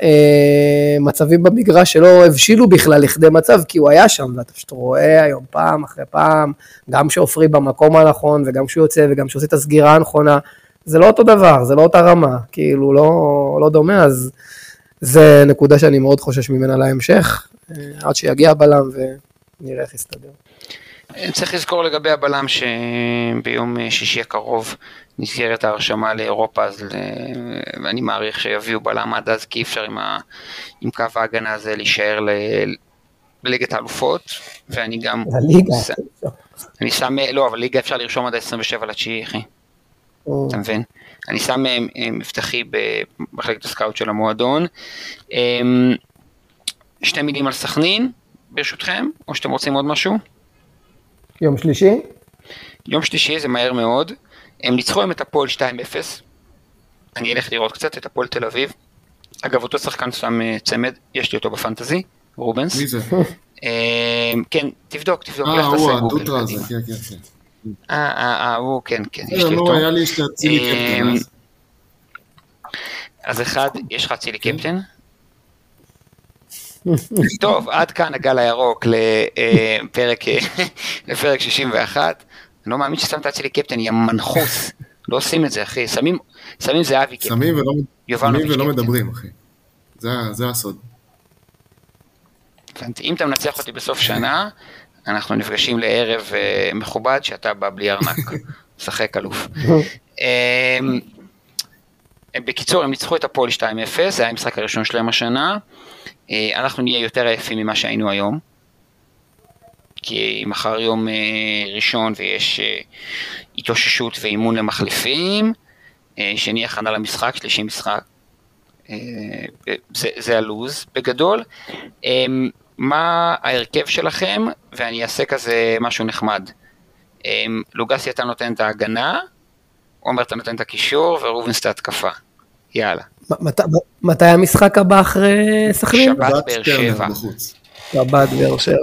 המצבים במגרש שלא הבשילו בכלל לכדי מצב, כי הוא היה שם, ואתה פשוט רואה היום פעם אחרי פעם, גם שעופרי במקום הנכון, וגם כשהוא יוצא, וגם כשהוא עושה את הסגירה הנכונה, זה לא אותו דבר, זה לא אותה רמה, כאילו לא, לא דומה, אז זה נקודה שאני מאוד חושש ממנה להמשך, עד שיגיע בלם ונראה איך יסתדר. צריך לזכור לגבי הבלם שביום שישי הקרוב נסגרת ההרשמה לאירופה, אז אני מעריך שיביאו בלם עד אז, כי אי אפשר עם, ה... עם קו ההגנה הזה להישאר ל... לליגת האלופות, ואני גם... לליגה. ש... אני שם, לא, אבל ליגה אפשר לרשום עד ה-27 לתשיעי, אחי. אתה מבין? אני שם מבטחי במחלקת הסקאוט של המועדון. שתי מילים על סכנין, ברשותכם, או שאתם רוצים עוד משהו? יום שלישי? יום שלישי זה מהר מאוד. הם ניצחו היום את הפועל 2-0. אני אלך לראות קצת את הפועל תל אביב. אגב, אותו שחקן שם צמד, יש לי אותו בפנטזי, רובנס. מי זה? כן, תבדוק, תבדוק, אה, הוא. הדוטרה הזה. כן, כן, כן. אה, אה, אה, הוא, כן, כן, יש לי לא, אותו. היה לי שאצילי קפטן אמ, אז. אז אחד, יש לך אצילי קפטן? טוב, עד כאן הגל הירוק לפרק, לפרק 61. אני לא מאמין ששמת אצילי קפטן, יא מנחוס. לא עושים את זה, אחי. שמים, שמים זהבי קפטן. שמים ולא, שמים ולא. מדברים, אחי. זה זה הסוד. הבנתי. אם אתה מנצח אותי בסוף שנה, אנחנו נפגשים לערב אה, מכובד שאתה בא בלי ארנק. משחק אלוף. אמ, בקיצור, הם ניצחו את הפועל 2-0, זה היה המשחק הראשון שלהם השנה. אה, אנחנו נהיה יותר עייפים ממה שהיינו היום. כי מחר יום אה, ראשון ויש אה, התאוששות ואימון למחליפים. שני הכנה למשחק, שלישי משחק. זה, זה הלוז בגדול. מה ההרכב שלכם, ואני אעשה כזה משהו נחמד. לוגסי אתה נותן את ההגנה, עומר אתה נותן את הקישור, ורובינס את ההתקפה. יאללה. מת- מתי המשחק הבא אחרי סכנין? שבת. בת באר שבע. בחוץ. שבת באר שבע.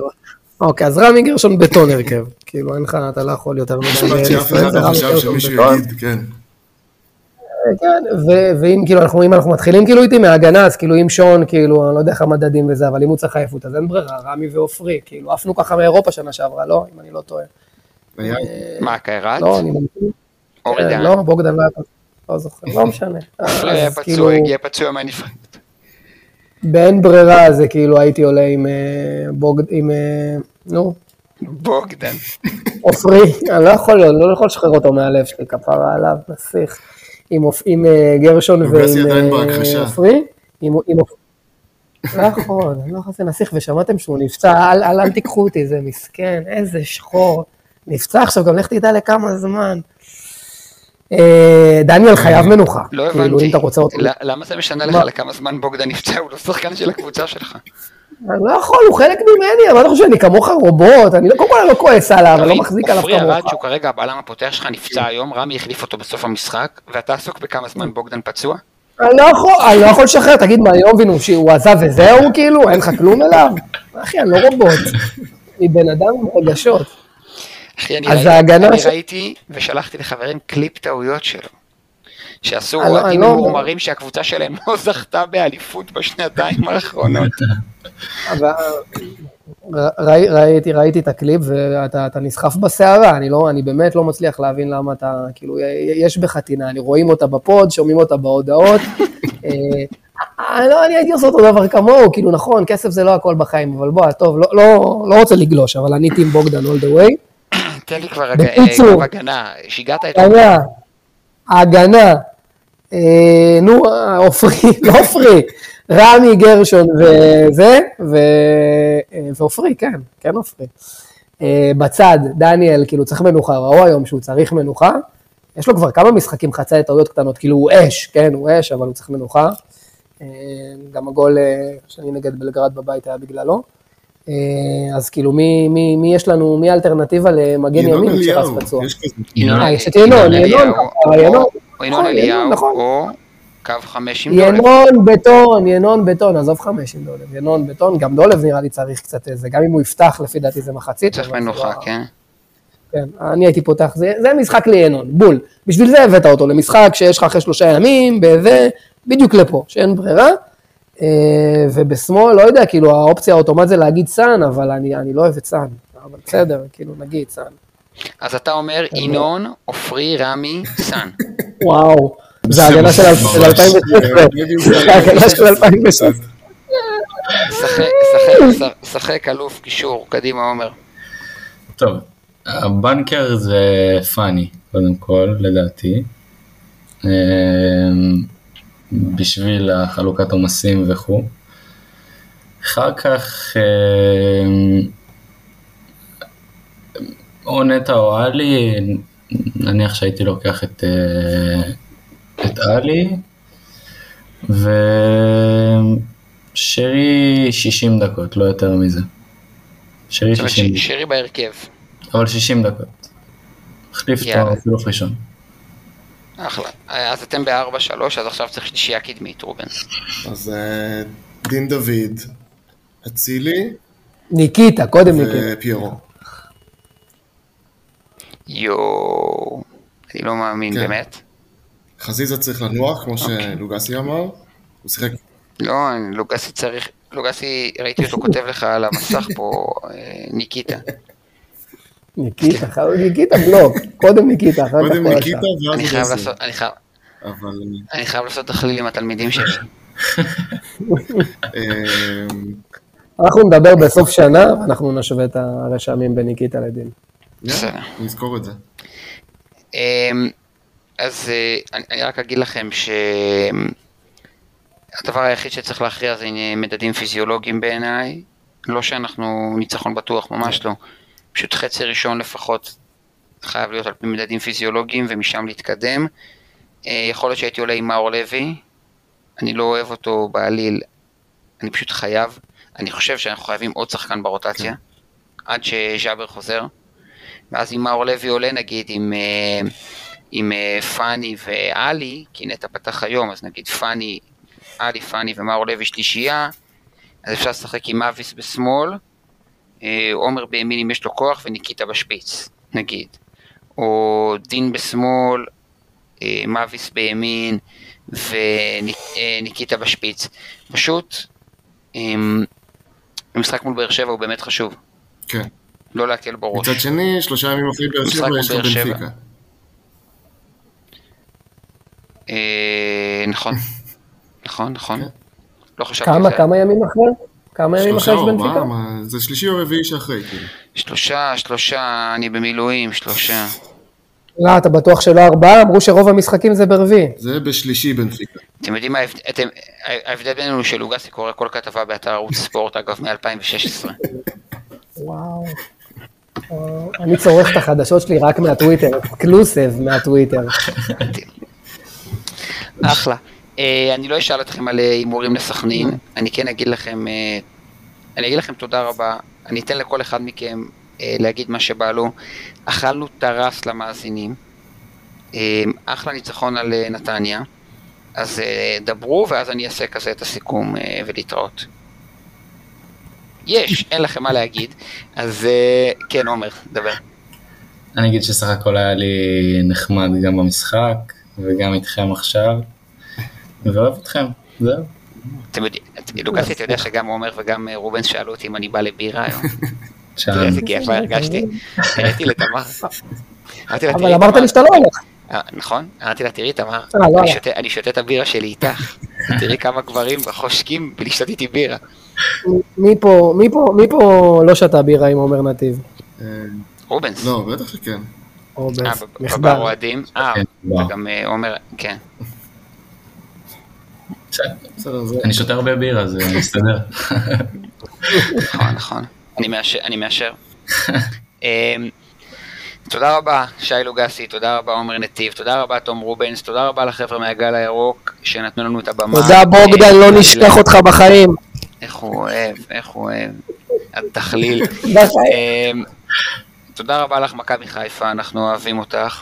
אוקיי, אז רמי גרשון בטון הרכב. כאילו, אין לך, אתה לא יכול יותר מדי. משפט שאף אחד לא חשב שמישהו. יגיד, כן. כן, ו- ואם כאילו אנחנו, אם אנחנו מתחילים כאילו איתי מההגנה, אז כאילו אם שון, כאילו, אני לא יודע איך המדדים וזה, אבל אם הוא צריך עייפות, אז אין ברירה, רמי ועופרי, כאילו, עפנו ככה מאירופה שנה שעברה, לא? אם אני לא טועה. היה- מה, קיירת? לא, אני ממתין. אורי כן, דן. לא, בוגדן לא היה לא זוכר, לא משנה. עופרי היה פצוע, כאילו, הגיע פצוע מהנפרד. באין ברירה, זה כאילו הייתי עולה עם אה, בוגד... עם... אה, נו, בוגדן. עופרי, אני לא יכול, אני לא יכול לשחרר אותו מהלב שלי, כפרה עליו, נסיך. עם אה, גרשון ועם. עופרי. לא יכול, אני לא יכול, זה נסיך, ושמעתם שהוא נפצע, אל אל- אל תיקחו אותי, זה מסכן, איזה שחור. נפצע עכשיו, גם לך תדע לכמה זמן. אה, דניאל חייב מנוחה. לא כאילו, אם הבנתי. אתה רוצה אותו. למה זה משנה לך מה? לכמה זמן בוגדן נפצע? הוא לא שחקן של הקבוצה שלך. אני לא יכול, הוא חלק ממני, אבל אתה חושב שאני כמוך רובוט, אני לא, קודם כל אני לא כועס עליו, אני לא מחזיק עליו עופרי כמוך. ארד שהוא כרגע הבלם הפותח שלך נפצע היום, רמי החליף אותו בסוף המשחק, ואתה עסוק בכמה זמן בוגדן פצוע? אני לא יכול, אני לא יכול לשחרר, תגיד מה, היום הבינו שהוא עזב וזהו כאילו, אין לך כלום אליו? אחי, אני לא רובוט, אני בן אדם עם רגשות. אחי, אני אז ראיתי- אני ש- ראיתי ושלחתי לחברים קליפ טעויות שלו. שעשו אוהדים לא- ממורמרים שהקבוצה שלהם לא זכתה באליפות בשנתיים האחרונות. ראיתי, ראיתי את הקליפ ואתה אתה נסחף בסערה, אני לא, אני באמת לא מצליח להבין למה אתה, כאילו, יש בך טינה, אני רואים אותה ב pod, שומעים אותה בהודעות. אה, אה, לא, אני הייתי עושה אותו דבר כמוהו, כאילו, נכון, כסף זה לא הכל בחיים, אבל בוא, טוב, לא, לא, לא רוצה לגלוש, אבל אני טים בוגדן all the way. תן לי כבר אה, בקיצור. גם הגנה, שיגעת את הגנה, הגנה, אה, נו, אה, עופרי, לא עופרי, רמי גרשון וזה, אה, ועופרי, כן, כן עופרי. אה, בצד, דניאל, כאילו צריך מנוחה, ראו היום שהוא צריך מנוחה. יש לו כבר כמה משחקים חצאי טעויות קטנות, כאילו הוא אש, כן, הוא אש, אבל הוא צריך מנוחה. אה, גם הגול אה, שני נגד בלגרד בבית היה בגללו. אה, אז כאילו, מי, מי, מי יש לנו, מי האלטרנטיבה למגן ינון ימין שרץ אליהו, פצוע? יש כזה. ינון- אה, יש את ינון, ינון, אבל ינון, או ינון נכון, אליהו, ינון, נכון. או קו חמש עם דולב. ינון בטון, ינון בטון, עזוב חמש עם דולב, ינון בטון, גם דולב נראה לי צריך קצת איזה, גם אם הוא יפתח, לפי דעתי זה מחצית. צריך מנוחה, לא- כן. כן, אני הייתי פותח, זה, זה משחק לינון, בול. בשביל זה הבאת אותו, למשחק שיש לך אחרי שלושה ימים, בזה, בדיוק לפה, שאין ברירה. אה, ובשמאל, לא יודע, כאילו האופציה האוטומט זה להגיד סאן, אבל אני, אני לא אוהב את סאן. אבל בסדר, כאילו, נגיד סאן. אז אתה אומר ינון, עופרי, רמי, סאן. וואו, זה ההגנה של ממש. של 2016. זה ההגנה של 2016. שחק, שחק, שחק, שחק אלוף קישור, קדימה עומר. טוב, הבנקר זה פאני, קודם כל, לדעתי. בשביל החלוקת עומסים וכו'. אחר כך, אמ, או נטע או עלי, נניח שהייתי לוקח את, אה, את עלי, ושרי 60 דקות, לא יותר מזה. שרי זאת אומרת, 60 דקות. ש- שרי בהרכב. אבל 60 דקות. החליף. את החילוף ראשון. אחלה. אז אתם ב-4-3, אז עכשיו צריך שלישייה קדמית, רובן. אז אה, דין דוד, אצילי ניקיטה, קודם ניקיטה. ופיירו. יואו, אני לא מאמין, כן. באמת. חזיזה צריך לנוח, כמו אוקיי. שלוגסי אמר. הוא שיחק לא, לוגסי צריך, לוגסי, ראיתי אותו כותב לך על המסך פה, אה, ניקיטה. ניקיטה, ניקיטה בלוק, קודם ניקיטה, אחר כך קודם כל ניקיטה השאר. אני ואז חייב. לעשות, אני חייב, לעשות תכליל עם התלמידים שלי. אה, אנחנו נדבר בסוף שנה, ואנחנו נשווה את הרשמים בין ניקיטה לדין. נזכור את זה. אמ, אז אה, אני רק אגיד לכם שהדבר היחיד שצריך להכריע זה מדדים פיזיולוגיים בעיניי. לא שאנחנו ניצחון בטוח, ממש לא. פשוט חצי ראשון לפחות חייב להיות על פי מדדים פיזיולוגיים ומשם להתקדם. אה, יכול להיות שהייתי עולה עם מאור לוי, אני לא אוהב אותו בעליל, אני פשוט חייב. אני חושב שאנחנו חייבים עוד שחקן ברוטציה, עד שז'אבר חוזר. ואז אם מאור לוי עולה נגיד עם, אה, עם אה, פאני ועלי, כי נטע פתח היום, אז נגיד פאני, עלי, פאני ומאור לוי שלישייה, אז אפשר לשחק עם מאביס בשמאל, עומר בימין אם יש לו כוח וניקיטה בשפיץ, נגיד. או דין בשמאל, אה, מאביס בימין וניקיטה בשפיץ. פשוט, אה, המשחק מול באר שבע הוא באמת חשוב, כן. לא להקל בראש. מצד שני, שלושה ימים אחרי באר שבע יש לו. בנפיקה. אה, נכון, נכון, נכון. לא חשבתי כמה, על זה. כמה ימים אחרי? כמה ימים אחרי יש או בנפיקה? ארבעה, מה- זה שלישי או רביעי שאחרי, כאילו. שלושה, שלושה, אני במילואים, שלושה. לא, אתה בטוח שלא ארבעה? אמרו שרוב המשחקים זה ברביעי. זה בשלישי בנפיקה. אתם יודעים מה ההבדל בינינו שלוגסי קורא כל כתבה באתר ערוץ ספורט, אגב, מ-2016. וואו. וואו. אני צורך את החדשות שלי רק מהטוויטר, אקסקלוסיב מהטוויטר. אחלה. אה, אני לא אשאל אתכם על אה, הימורים לסכנין, אני כן אגיד לכם, אה, אני אגיד לכם תודה רבה, אני אתן לכל אחד מכם להגיד מה שבא לו. אכלנו טרס למאזינים, אחלה ניצחון על נתניה, אז דברו ואז אני אעשה כזה את הסיכום ולהתראות. יש, אין לכם מה להגיד, אז כן עומר, דבר. אני אגיד שסך הכל היה לי נחמד גם במשחק, וגם איתכם עכשיו, ואוהב אתכם, זהו. אתם יודעים, לוקאסי, אתה יודע שגם עומר וגם אה, רובנס שאלו אותי אם אני בא לבירה היום. יודע איזה כיף הרגשתי? הראיתי לתמר. אבל "תראי, אמרת תמר." לי שאתה לא הולך. אה, נכון? אמרתי לה, תראי תמר, אה, לא אני. שותה- אני שותה את הבירה שלי איתך. תראי כמה גברים חושקים בלשתות איתי בירה. מי פה, מי פה, מי פה לא שתה בירה עם עומר נתיב? אה, רובנס. לא, בטח שכן. או אה, בס- ב- בבר מחדל. אוהדים. אה, כן, וואו. וגם אה, עומר, כן. בסדר. אני שותה הרבה בירה, זה מסתדר. נכון, נכון. אני מאשר, אני מאשר. אמ, תודה רבה, שי לוגסי, תודה רבה, עומר נתיב, תודה רבה, תום רובנס, תודה רבה לחבר'ה מהגל הירוק, שנתנו לנו את הבמה. תודה בוגדן, אה, לא נשכח אותך בחיים. איך הוא אוהב, איך הוא אוהב. התכליל. אמ, תודה רבה לך, מכבי חיפה, אנחנו אוהבים אותך.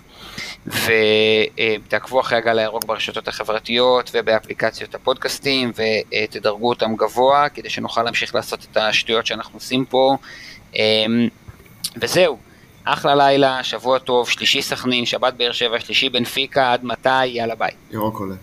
ותעקבו אחרי הגל הירוק ברשתות החברתיות ובאפליקציות הפודקאסטים ותדרגו אותם גבוה כדי שנוכל להמשיך לעשות את השטויות שאנחנו עושים פה. אמ, וזהו, אחלה לילה, שבוע טוב, שלישי סכנין, שבת באר שבע, שלישי בנפיקה, עד מתי, יאללה ביי. ירוק עולה.